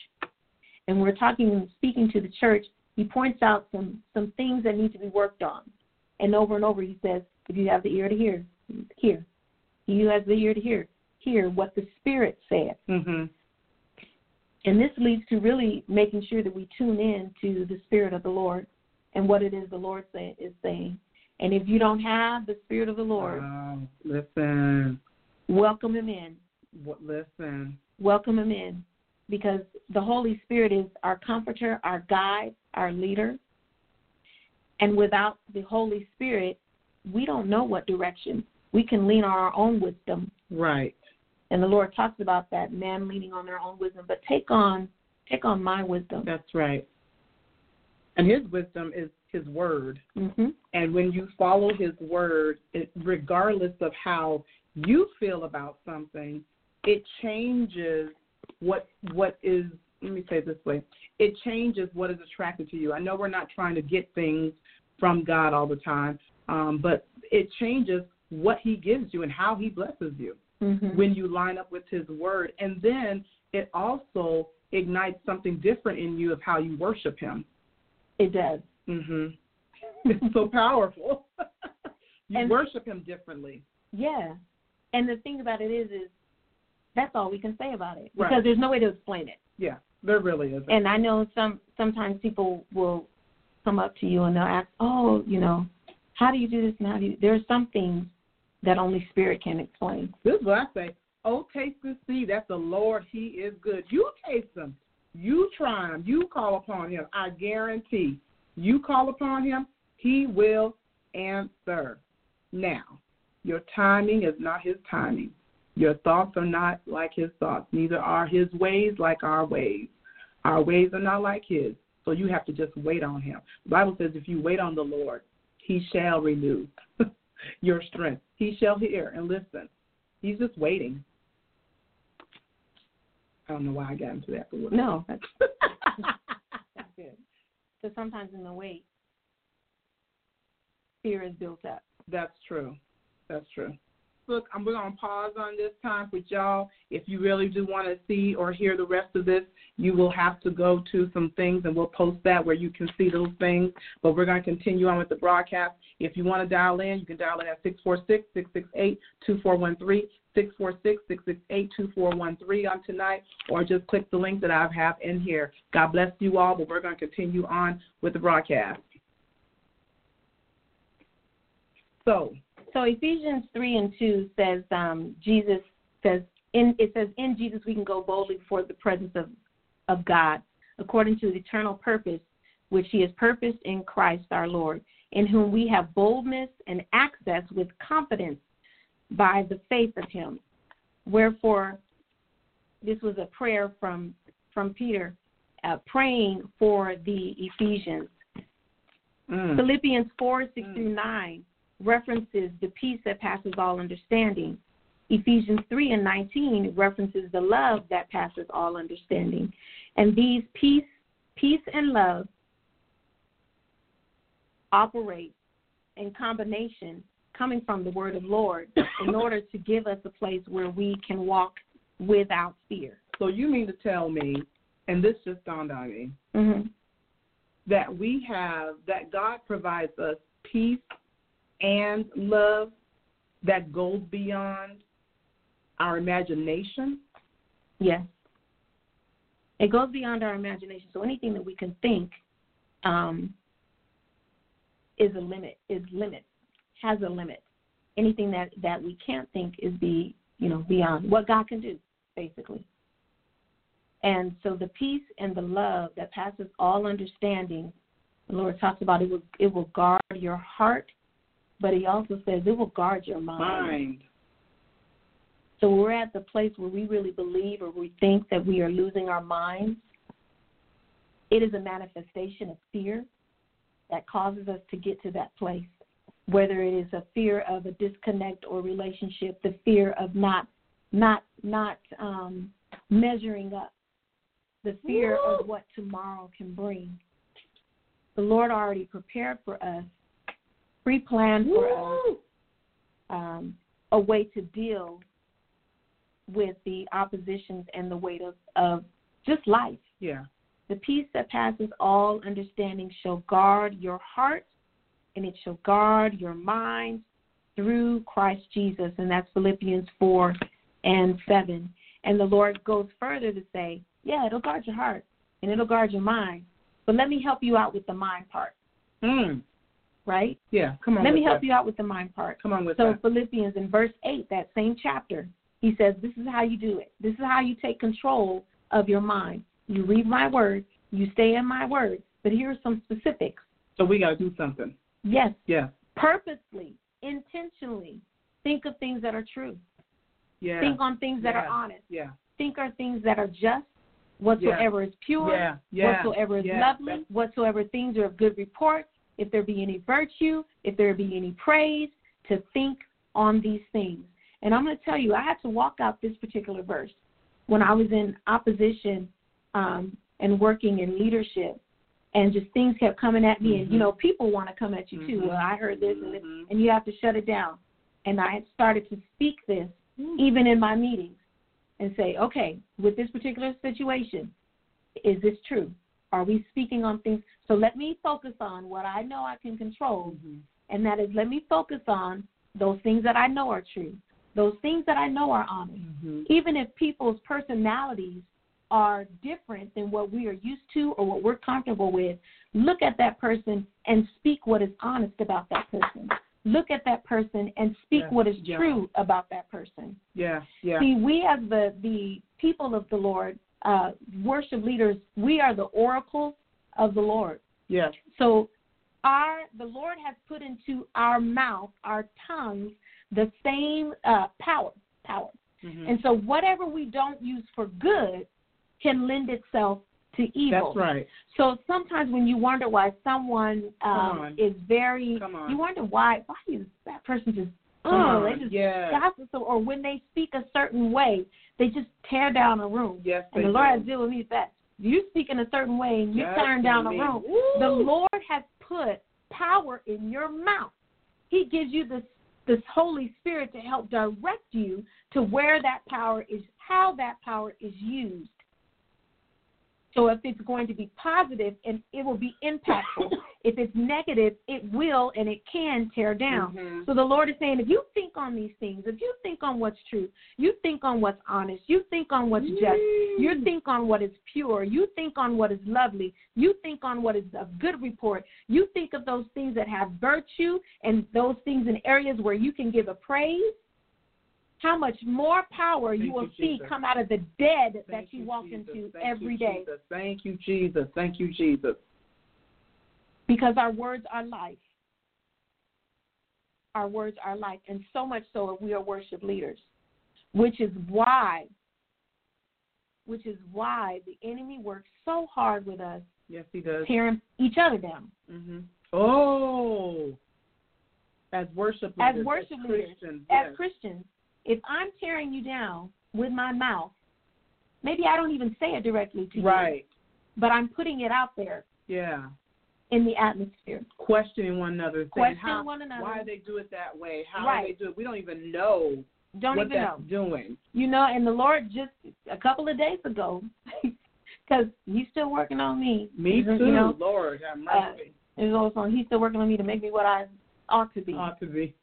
And we're talking speaking to the church, he points out some, some things that need to be worked on. And over and over he says, if you have the ear to hear, hear. He who has the ear to hear, hear what the Spirit said. Mm-hmm. And this leads to really making sure that we tune in to the Spirit of the Lord and what it is the Lord say, is saying. And if you don't have the Spirit of the Lord, um, listen. Welcome him in. Listen. Welcome him in because the Holy Spirit is our comforter, our guide, our leader. And without the Holy Spirit, we don't know what direction. We can lean on our own wisdom. Right. And the Lord talks about that man leaning on their own wisdom, but take on take on my wisdom. That's right. And his wisdom is his word. Mm-hmm. And when you follow his word, it, regardless of how you feel about something, it changes what what is let me say it this way. It changes what is attracted to you. I know we're not trying to get things from God all the time, um, but it changes what He gives you and how He blesses you mm-hmm. when you line up with His Word. And then it also ignites something different in you of how you worship Him. It does. Mhm. It's so powerful. you and, worship Him differently. Yeah, and the thing about it is, is that's all we can say about it because right. there's no way to explain it. Yeah, there really isn't. And I know some sometimes people will come up to you and they'll ask, "Oh, you know, how do you do this and how do you?" There are some things that only Spirit can explain. This is what I say. Oh, taste and see that the Lord He is good. You taste Him. You try Him. You call upon Him. I guarantee. You call upon Him, He will answer. Now, your timing is not his timing. Your thoughts are not like his thoughts. Neither are his ways like our ways. Our ways are not like his. So you have to just wait on him. The Bible says if you wait on the Lord, he shall renew your strength. He shall hear and listen. He's just waiting. I don't know why I got into that. But no, that's, that's good. So sometimes in the wait, fear is built up. That's true. That's true. Look, we're going to pause on this time with y'all. If you really do want to see or hear the rest of this, you will have to go to some things, and we'll post that where you can see those things. But we're going to continue on with the broadcast. If you want to dial in, you can dial in at 646 668 2413. 646-668-2413 on tonight, or just click the link that I have in here. God bless you all, but we're going to continue on with the broadcast. So, so Ephesians three and two says um, Jesus says in it says in Jesus we can go boldly before the presence of of God according to the eternal purpose which He has purposed in Christ our Lord, in whom we have boldness and access with confidence by the faith of Him. Wherefore, this was a prayer from from Peter, uh, praying for the Ephesians. Mm. Philippians four six mm. through nine references the peace that passes all understanding. Ephesians 3 and 19 references the love that passes all understanding. And these peace, peace and love operate in combination coming from the word of Lord in order to give us a place where we can walk without fear. So you mean to tell me, and this just dawned on me, Mm-hmm. that we have that God provides us peace and love that goes beyond our imagination. Yes. It goes beyond our imagination. So anything that we can think um, is a limit, is limit, has a limit. Anything that, that we can't think is be you know beyond what God can do, basically. And so the peace and the love that passes all understanding, the Lord talks about it will it will guard your heart, but He also says it will guard your Mind. mind. so we're at the place where we really believe or we think that we are losing our minds. It is a manifestation of fear that causes us to get to that place. Whether it is a fear of a disconnect or relationship, the fear of not not not um, measuring up, the fear of what tomorrow can bring. The Lord already prepared for us, pre-planned for us um, a way to deal with the oppositions and the weight of, of just life. Yeah. The peace that passes all understanding shall guard your heart and it shall guard your mind through Christ Jesus. And that's Philippians 4 and 7. And the Lord goes further to say, yeah, it'll guard your heart and it'll guard your mind. But let me help you out with the mind part, Mm. Right? Yeah. Come on. Let me help that. you out with the mind part. Come on with So that. So Philippians in verse eight, that same chapter, he says, This is how you do it. This is how you take control of your mind. You read my word, you stay in my word. But here are some specifics. So we got to do something. Yes, Yeah. purposely, intentionally think of things that are true. Yeah. Think on things that are honest. Yeah. Think on things that are just. Whatsoever is pure, Yeah. Yeah. whatsoever is yeah. lovely, whatsoever things are of good report, if there be any virtue, if there be any praise, to think on these things. And I'm going to tell you, I had to walk out this particular verse when I was in opposition um, and working in leadership, and just things kept coming at me. And you Mhm. know, people want to come at you too. Mhm. Well, I heard this, and, this, Mhm. and you have to shut it down. And I had started to speak this Mm. even in my meetings and say, okay, with this particular situation, is this true? Are we speaking on things? So let me focus on what I know I can control, Mhm. and that is let me focus on those things that I know are true, those things that I know are honest. Mhm. Even if people's personalities are different than what we are used to or what we're comfortable with, look at that person and speak what is honest about that person. Look at that person and speak Yeah, what is yeah. true about that person. Yeah. Yeah. See, we as the the people of the Lord, uh, worship leaders, we are the oracles of the Lord. Yes. So, our the Lord has put into our mouth, our tongues, the same uh, power, power. Mhm. And so, whatever we don't use for good can lend itself to evil. That's right. So sometimes when you wonder why someone um, is very, you wonder why why is that person just oh they just Yes. gossip so, or when they speak a certain way they just tear down a room. Yes. And the Lord do. has deal with me with that. You speak in a certain way and you turn down a me. room. Woo. The Lord has put power in your mouth. He gives you this this Holy Spirit to help direct you to where that power is, how that power is used. So if it's going to be positive and it will be impactful. If it's negative, it will and it can tear down. Mhm. So the Lord is saying, if you think on these things, if you think on what's true, you think on what's honest, you think on what's just, you think on what is pure, you think on what is lovely, you think on what is of good report, you think of those things that have virtue and those things in areas where you can give a praise. How much more power Thank you will you, see Jesus. come out of the dead that Thank you walk Jesus. into Thank every you, day. Thank you, Jesus. Thank you, Jesus. Because our words are life. Our words are life, and so much so if we are worship leaders, which is why, which is why the enemy works so hard with us, Yes, he does. tearing each other down. hmm Oh. as worship leaders, as worship as leaders, Christians, as yes. Christians, if I'm tearing you down with my mouth, maybe I don't even say it directly to you, right? but I'm putting it out there Yeah, in the atmosphere. questioning one another, saying Questioning how, one another. why they do it that way, how Right. they do it. We don't even know Don't what even that's know. doing. You know, and the Lord just a couple of days ago, because He's still working on me. Me too, You know, Lord have uh, mercy. also He's still working on me to make me what I ought to be. Ought to be.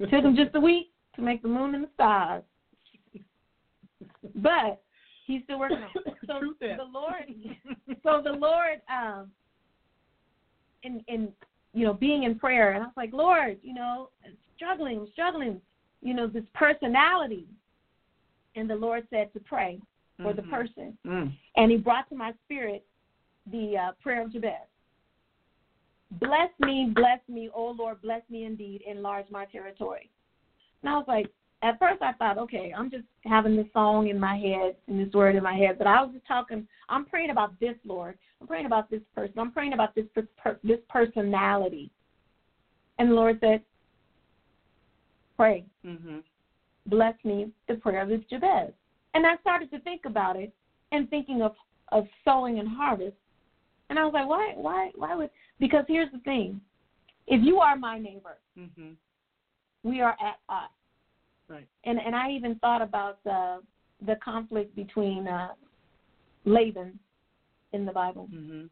Took Him just a week to make the moon and the stars, but He's still working on. It. So the Lord, so the Lord, um, in in you know being in prayer, and I was like, Lord, you know, struggling, struggling, you know, this personality, and the Lord said to pray for the Mhm. person, Mm. and He brought to my spirit the uh, prayer of Jabez. Bless me, bless me, oh Lord, bless me indeed, enlarge my territory. And I was like, at first I thought, okay, I'm just having this song in my head and this word in my head, but I was just talking. I'm praying about this, Lord. I'm praying about this person. I'm praying about this per, this personality. And the Lord said, pray, Mhm. bless me, the prayer of this Jabez. And I started to think about it and thinking of of sowing and harvest. And I was like, why, why, why would? Because here's the thing: if you are my neighbor, Mhm. we are at odds. Right. And and I even thought about the the conflict between uh, Laban in the Bible Mhm.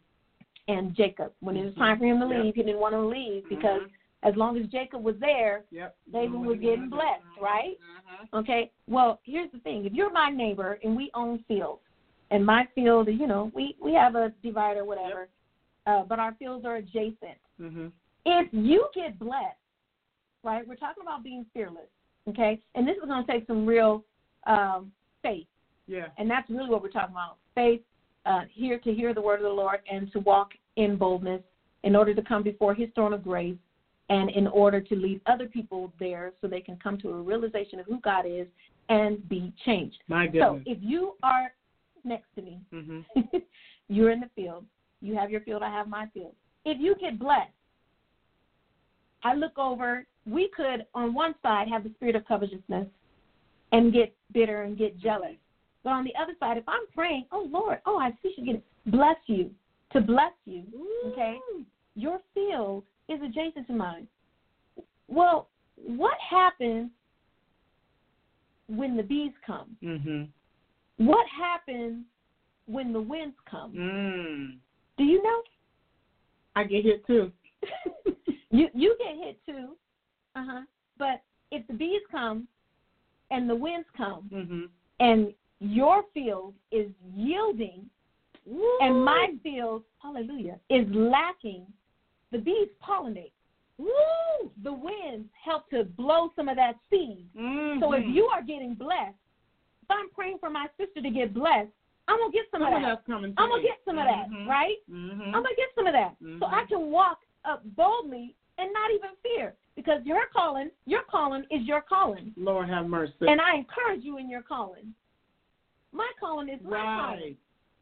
and Jacob. When it was Mhm. time for him to Yep. leave, he didn't want to leave because Mhm. as long as Jacob was there, Yep. Mhm. was getting blessed, right? Mhm. Okay. Well, here's the thing: if you're my neighbor and we own fields, and my field, you know, we we have a divider, whatever, uh, but our fields are adjacent. Mhm. If you get blessed, right? We're talking about being fearless, okay? And this is going to take some real um, faith, Yeah. and that's really what we're talking about: faith, uh, here to hear the word of the Lord and to walk in boldness in order to come before His throne of grace. And in order to lead other people there so they can come to a realization of who God is and be changed. My goodness. So if you are next to me, Mhm. you're in the field, you have your field, I have my field. If you get blessed, I look over, we could on one side have the spirit of covetousness and get bitter and get jealous. But on the other side, if I'm praying, oh Lord, oh I see you get it, bless you, to bless you, okay? Your field is adjacent to mine. Well, what happens when the bees come? Mhm. What happens when the winds come? Mm. Do you know? I get hit too. you you get hit too. Uh huh. But if the bees come and the winds come Mhm. and your field is yielding and my field, hallelujah, is lacking, the bees pollinate. Woo! The winds help to blow some of that seed. Mhm. So if you are getting blessed, if I'm praying for my sister to get blessed, I'm gonna get some, Some of that. to I'm gonna get some of that, right? Mhm. I'm gonna get some of that, so. I can walk up boldly and not even fear, because your calling, your calling is your calling, Lord have mercy. and I encourage you in your calling. My calling is my calling. right.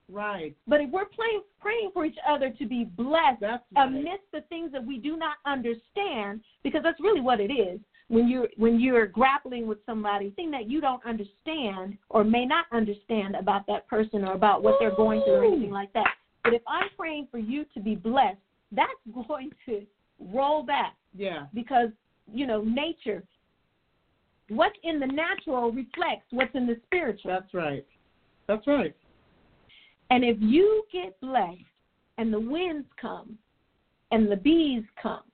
Right. But if we're praying, praying for each other to be blessed right. amidst the things that we do not understand, because that's really what it is. When you're when you're grappling with somebody, thing that you don't understand or may not understand about that person or about what they're going through or anything like that. But if I'm praying for you to be blessed, that's going to roll back Yeah. because you know nature. What's in the natural reflects what's in the spiritual. That's right. That's right. And if you get blessed and the winds come and the bees come,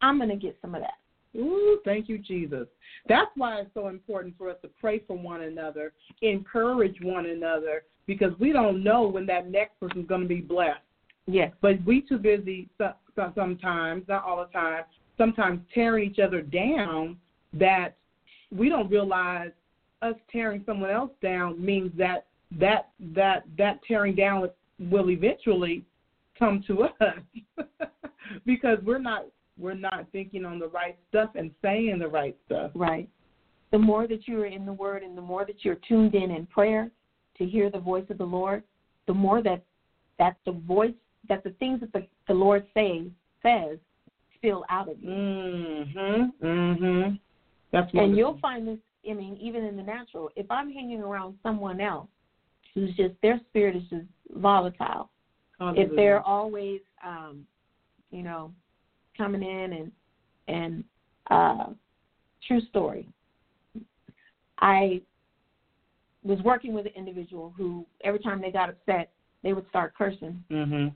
I'm going to get some of that. Ooh, thank you, Jesus. That's why it's so important for us to pray for one another, encourage one another, because we don't know when that next person's going to be blessed. Yes. But we too busy so- so- sometimes, not all the time, sometimes tearing each other down that we don't realize us tearing someone else down means that that that that tearing down will eventually come to us because we're not we're not thinking on the right stuff and saying the right stuff. Right. The more that you're in the Word and the more that you're tuned in in prayer to hear the voice of the Lord, the more that that the voice that the things that the, the Lord says says spill out of you. Mhm. Mhm. That's And you'll find this, I mean, even in the natural. If I'm hanging around someone else who's just, their spirit is just volatile, if they're always, um, you know, coming in and, and, uh, true story. I was working with an individual who, every time they got upset, they would start cursing. Mhm.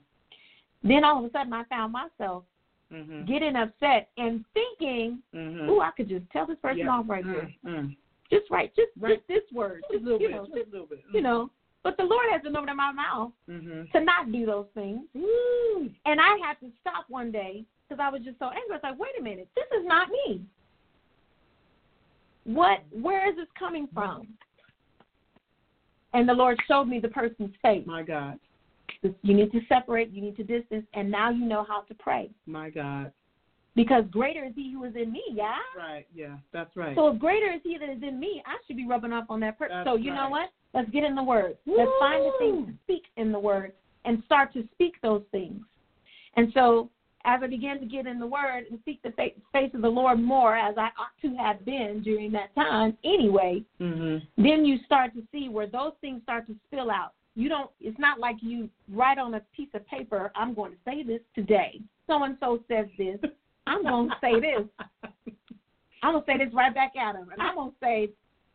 Then all of a sudden, I found myself Mhm. getting upset and thinking, Mhm. "Ooh, I could just tell this person Yeah. off right here." Mm, mm. just right, just Right. just this word, Just a just, little you bit. know, Just just a little bit. you know. But the Lord has to open my mouth Mhm. to not do those things, Woo. and I had to stop one day because I was just so angry. I was like, "Wait a minute, this is not me. What? Where is this coming from?" And the Lord showed me the person's face. My God. You need to separate. You need to distance, and now you know how to pray My God. because greater is He who is in me. Yeah. Right. Yeah. That's right. So if greater is he that is in me, I should be rubbing off on that person. So you know what? Let's get in the word. Let's find the things to speak in the word and start to speak those things. And so as I began to get in the word and seek the face of the Lord more as I ought to have been during that time anyway, mhm. then you start to see where those things start to spill out. You don't it's not like you write on a piece of paper, I'm going to say this today. So and so says this. I'm going to say this. I'm gonna say this right back at him, and I'm gonna say,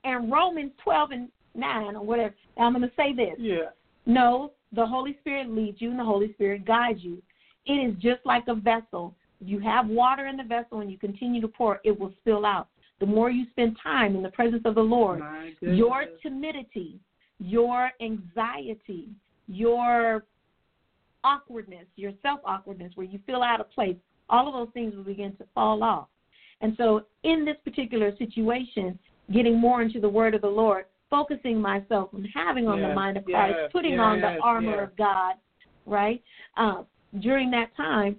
in Romans 12 and 9 or whatever, I'm gonna say this. Yeah. No, the Holy Spirit leads you, and the Holy Spirit guides you. It is just like a vessel. You have water in the vessel, and you continue to pour, it will spill out. The more you spend time in the presence of the Lord, your timidity, your anxiety, your awkwardness, your self awkwardness, where you feel out of place, all of those things will begin to fall off. And so, in this particular situation, getting more into the word of the Lord, focusing myself on having on the mind of Christ, yes, putting on the armor yes. of God, right? Uh, during that time,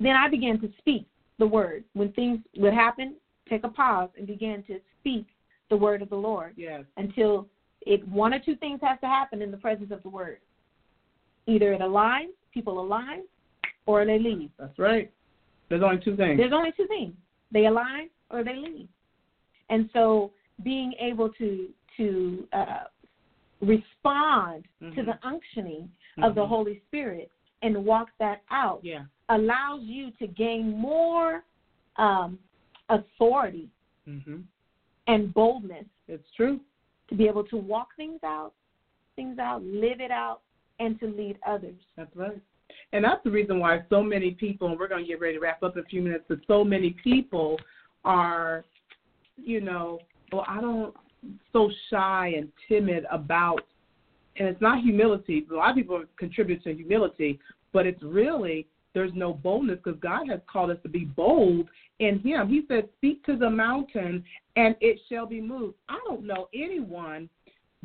then I began to speak the word. When things would happen, take a pause and begin to speak the word of the Lord Yes. until it one or two things has to happen in the presence of the word. Either it aligns, people align, or they leave. That's right. There's only two things. There's only two things. They align or they leave. And so being able to to uh, respond to Mhm. the unctioning of the Mhm. Holy Spirit and walk that out Yeah. allows you to gain more um, authority Mhm. and boldness It's true. To be able to walk things out, things out, live it out, and to lead others. That's right. And that's the reason why so many people, and we're going to get ready to wrap up in a few minutes, but so many people are, you know, well, I don't, so shy and timid about, and it's not humility. A lot of people contribute to humility, but it's really, there's no boldness because God has called us to be bold in Him. He said, Speak to the mountain and it shall be moved. I don't know anyone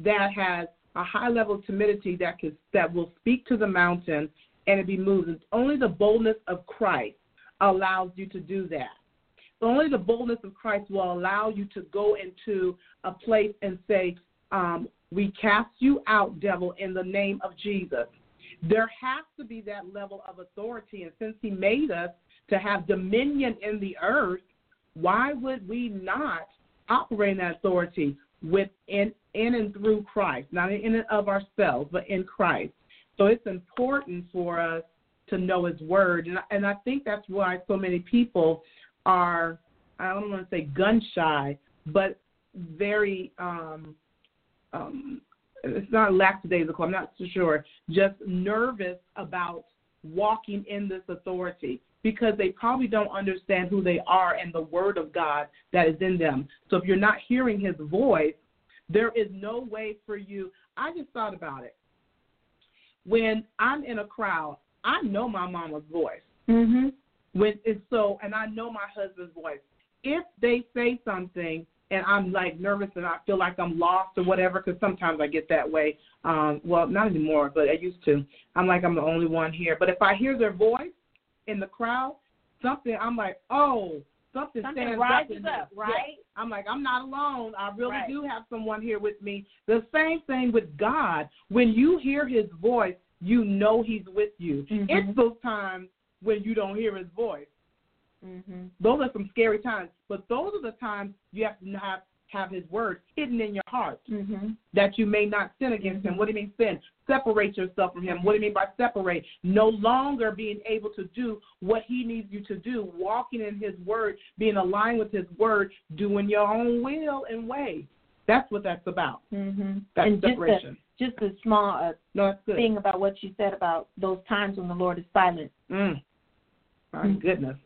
that has a high level of timidity that can, that will speak to the mountain and it be moved. It's only the boldness of Christ allows you to do that. Only the boldness of Christ will allow you to go into a place and say, um, "We cast you out, devil, in the name of Jesus." There has to be that level of authority, and since He made us to have dominion in the earth, why would we not operate in that authority within in and through Christ, not in and of ourselves, but in Christ? So it's important for us to know His Word, and and I think that's why so many people are I don't want to say gun shy, but very um, um, it's not lackadaisical. I'm not so sure. Just nervous about walking in this authority because they probably don't understand who they are and the Word of God that is in them. So if you're not hearing His voice, there is no way for you. I just thought about it. When I'm in a crowd, I know my mama's voice. Mm-hmm. When it's so, and I know my husband's voice. If they say something and I'm like nervous and I feel like I'm lost or whatever, because sometimes I get that way. Um, well, not anymore, but I used to. I'm like I'm the only one here. But if I hear their voice in the crowd, something I'm like, oh, something, Something stands rises up, up, right? Yeah. I'm like, I'm not alone. I really Right. do have someone here with me. The same thing with God. When you hear His voice, you know He's with you. Mhm. It's those times when you don't hear His voice Mhm. Those are some scary times, but those are the times you have to have have His word hidden in your heart Mhm. that you may not sin against Him. Mhm. What do you mean sin? Separate yourself from Him. What do you mean by separate? No longer being able to do what He needs you to do, walking in His word, being aligned with His word, doing your own will and way. That's what that's about. Mm-hmm. That's and just a, just a small uh, no, thing about what you said about those times when the Lord is silent. Mm. My Mm. goodness.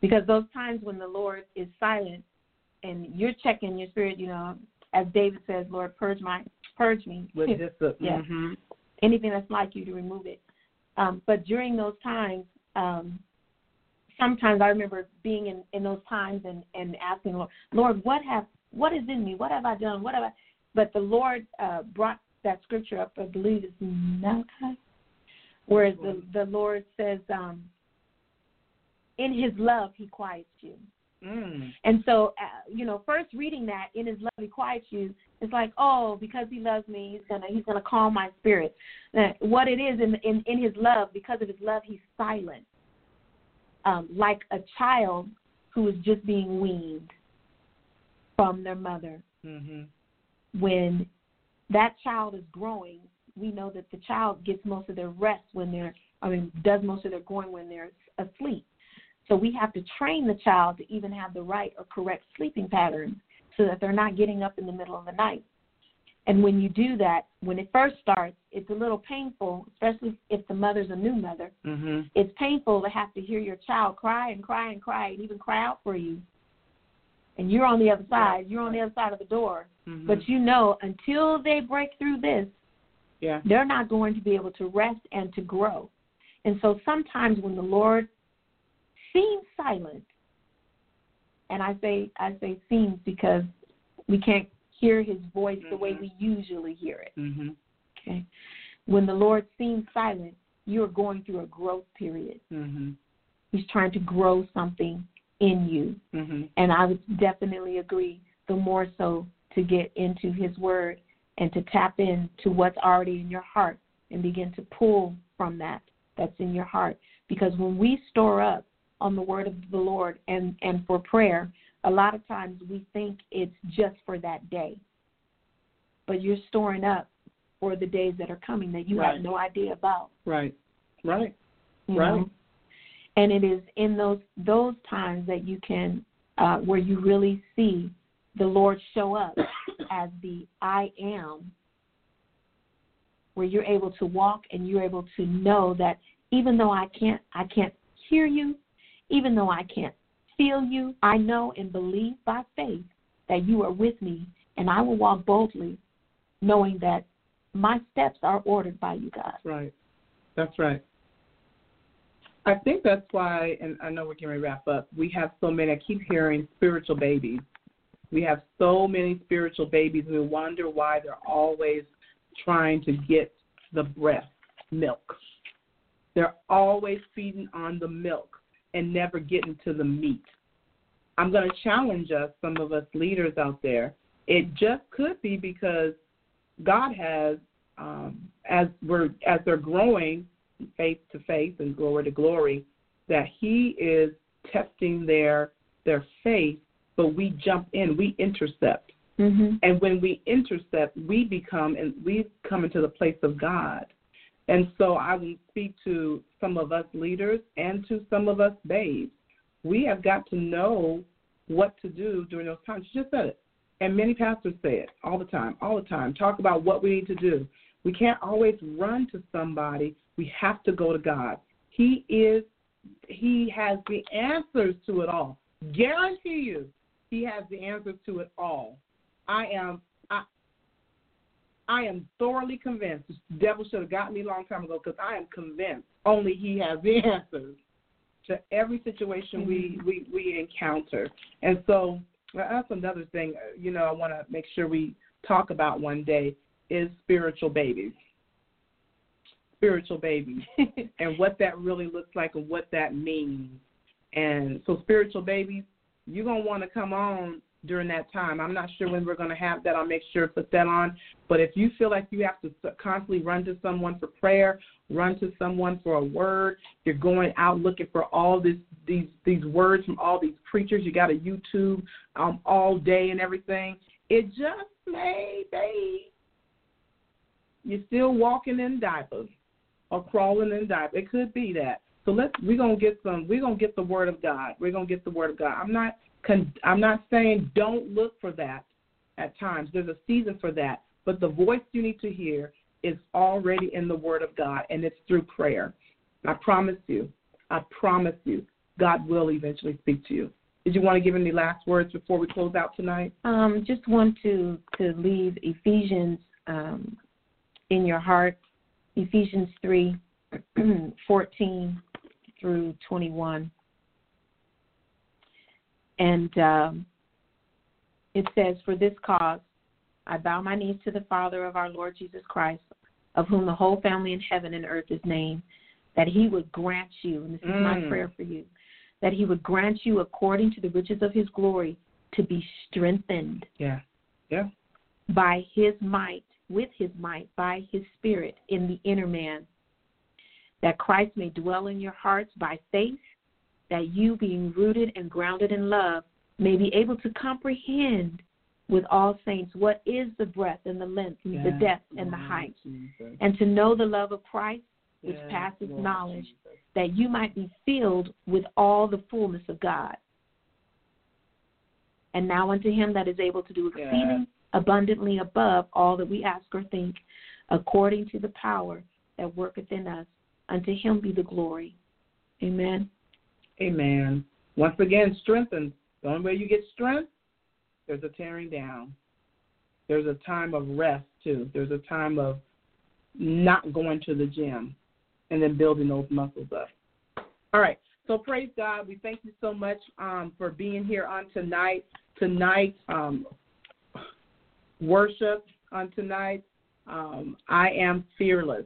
Because those times when the Lord is silent and you're checking your spirit, you know, as David says, Lord, purge my purge me. With just the Yeah. hmm Anything that's like you to remove it. Um, but during those times, um, sometimes I remember being in, in those times and, and asking the Lord, Lord, what have what is in me? What have I done? What have I but the Lord uh, brought that scripture up, I believe it's Malachi, where the, the Lord says, um, in his love he quiets you. Mm. And so, uh, you know, first reading that in His love He quiets you, it's like, oh, because He loves me, He's gonna He's gonna calm my spirit. Uh, what it is in in in His love, because of His love, He's silent, um, like a child who is just being weaned from their mother. hmm When that child is growing, we know that the child gets most of their rest when they're, I mean, does most of their growing when they're asleep. So we have to train the child to even have the right or correct sleeping patterns so that they're not getting up in the middle of the night. And when you do that, when it first starts, it's a little painful, especially if the mother's a new mother. hmm It's painful to have to hear your child cry and cry and cry and even cry out for you. And you're on the other side, you're on the other side of the door. hmm But you know, until they break through this, yeah. they're not going to be able to rest and to grow. And so sometimes when the Lord seems silent, and I say I say seems because we can't hear his voice the way Mhm. we usually hear it. hmm Okay. When the Lord seems silent, you're going through a growth period. hmm He's trying to grow something in you. hmm And I would definitely agree, the more so to get into His Word and to tap into what's already in your heart and begin to pull from that that's in your heart. Because when we store up on the Word of the Lord and, and for prayer, a lot of times we think it's just for that day. But you're storing up for the days that are coming that you Right. have no idea about. Right. Right. you Right. know? And it is in those those times that you can uh, where you really see the Lord show up as the I am, where you're able to walk and you're able to know that even though I can't I can't hear you, even though I can't feel you, I know and believe by faith that you are with me and I will walk boldly knowing that my steps are ordered by you, God. Right. That's right. I think that's why, and I know we're ready to wrap up. We have so many. I keep hearing spiritual babies. We have so many spiritual babies. We wonder why they're always trying to get the breast milk. They're always feeding on the milk and never getting to the meat. I'm going to challenge us, some of us leaders out there. It just could be because God has, um, as we're as they're growing faith to faith and glory to glory, that He is testing their their faith. But we jump in, we intercept, Mhm. and when we intercept, we become and we come into the place of God. And so I will speak to some of us leaders and to some of us babes. We have got to know what to do during those times. You just said it. And many pastors say it all the time, all the time. Talk about what we need to do. We can't always run to somebody. We have to go to God. He is he has the answers to it all. Guarantee you, he has the answers to it all. I am I am thoroughly convinced. The devil should have got me a long time ago because I am convinced only he has the answers to every situation we, we, we encounter. And so that's another thing, uh, you know, I want to make sure we talk about one day is spiritual babies. Spiritual babies and what that really looks like and what that means. And so, spiritual babies, you're going to want to come on during that time. I'm not sure when we're going to have that. I'll make sure to put that on. But if you feel like you have to constantly run to someone for prayer, run to someone for a word, you're going out looking for all this these these words from all these preachers. You got a YouTube um, all day and everything. It just may be you're still walking in diapers or crawling in diapers. It could be that. So let's we're gonna get some. We're gonna get the word of God. We're gonna get the word of God. I'm not I'm not saying don't look for that at times. There's a season for that. But the voice you need to hear is already in the Word of God, and it's through prayer. I promise you, I promise you, God will eventually speak to you. Did you want to give any last words before we close out tonight? Um, just want to to leave Ephesians um, in your heart, Ephesians three, fourteen through twenty one. And um, it says, For this cause I bow my knees to the Father of our Lord Jesus Christ, of whom the whole family in heaven and earth is named, that he would grant you, and this is mm. my prayer for you, that he would grant you according to the riches of his glory to be strengthened. Yeah. Yeah. By his might, with his might, by his spirit in the inner man, that Christ may dwell in your hearts by faith that you, being rooted and grounded in love, may be able to comprehend with all saints what is the breadth and the length, yes, the depth and the height, Jesus. and to know the love of Christ, which yes, passes Lord knowledge, Jesus. that you might be filled with all the fullness of God. And now unto him that is able to do exceeding yes. abundantly above all that we ask or think, according to the power that worketh in us, unto him be the glory. Amen. Amen. Once again, strengthen. The only way you get strength, there's a tearing down. There's a time of rest, too. There's a time of not going to the gym and then building those muscles up. All right. So praise God. We thank you so much um, for being here on tonight. Tonight, um, worship on tonight. Um, I am fearless.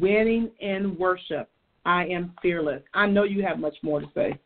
Winning in worship. I am fearless. I know you have much more to say.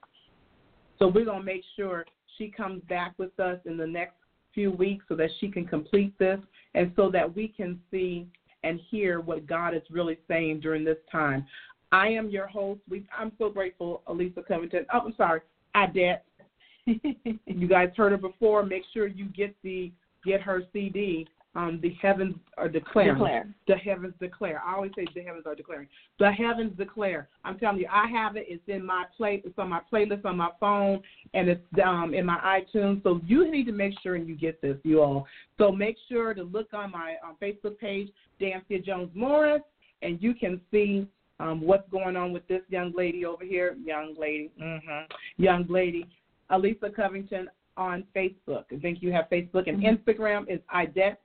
So we're going to make sure she comes back with us in the next few weeks so that she can complete this and so that we can see and hear what God is really saying during this time. I am your host. We, I'm so grateful, Alyssa Covington. Oh, I'm sorry, Idette. you guys heard her before. Make sure you get the get her CD um, the heavens are declaring. Declare. The heavens declare. I always say the heavens are declaring. The heavens declare. I'm telling you, I have it. It's in my play. It's on my playlist on my phone, and it's um, in my iTunes. So you need to make sure and you get this, you all. So make sure to look on my um, Facebook page, Dansiea Jones Morris, and you can see um, what's going on with this young lady over here. Young lady, mm-hmm. young lady, Alyssa Covington on Facebook. I think you have Facebook and mm-hmm. Instagram is Idette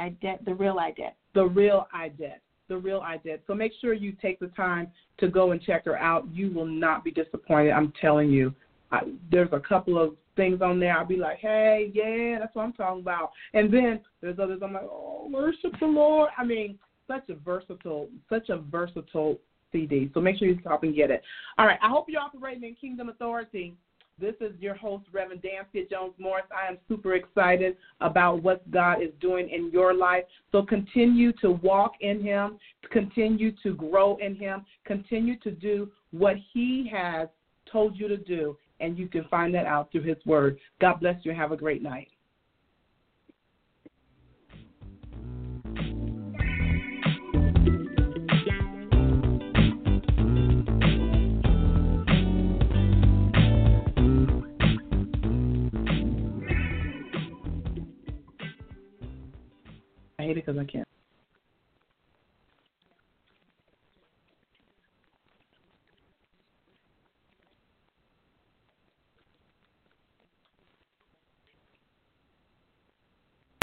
Idette, the real Idette. The real Idette. The real Idette. So make sure you take the time to go and check her out. You will not be disappointed. I'm telling you. I, there's a couple of things on there. I'll be like, hey, yeah, that's what I'm talking about. And then there's others. I'm like, oh, worship the Lord. I mean, such a versatile, such a versatile CD. So make sure you stop and get it. All right. I hope you're operating in Kingdom Authority. This is your host, Reverend Dansiea Jones Morris. I am super excited about what God is doing in your life. So continue to walk in Him, continue to grow in Him, continue to do what He has told you to do, and you can find that out through His Word. God bless you have a great night. Because I can't.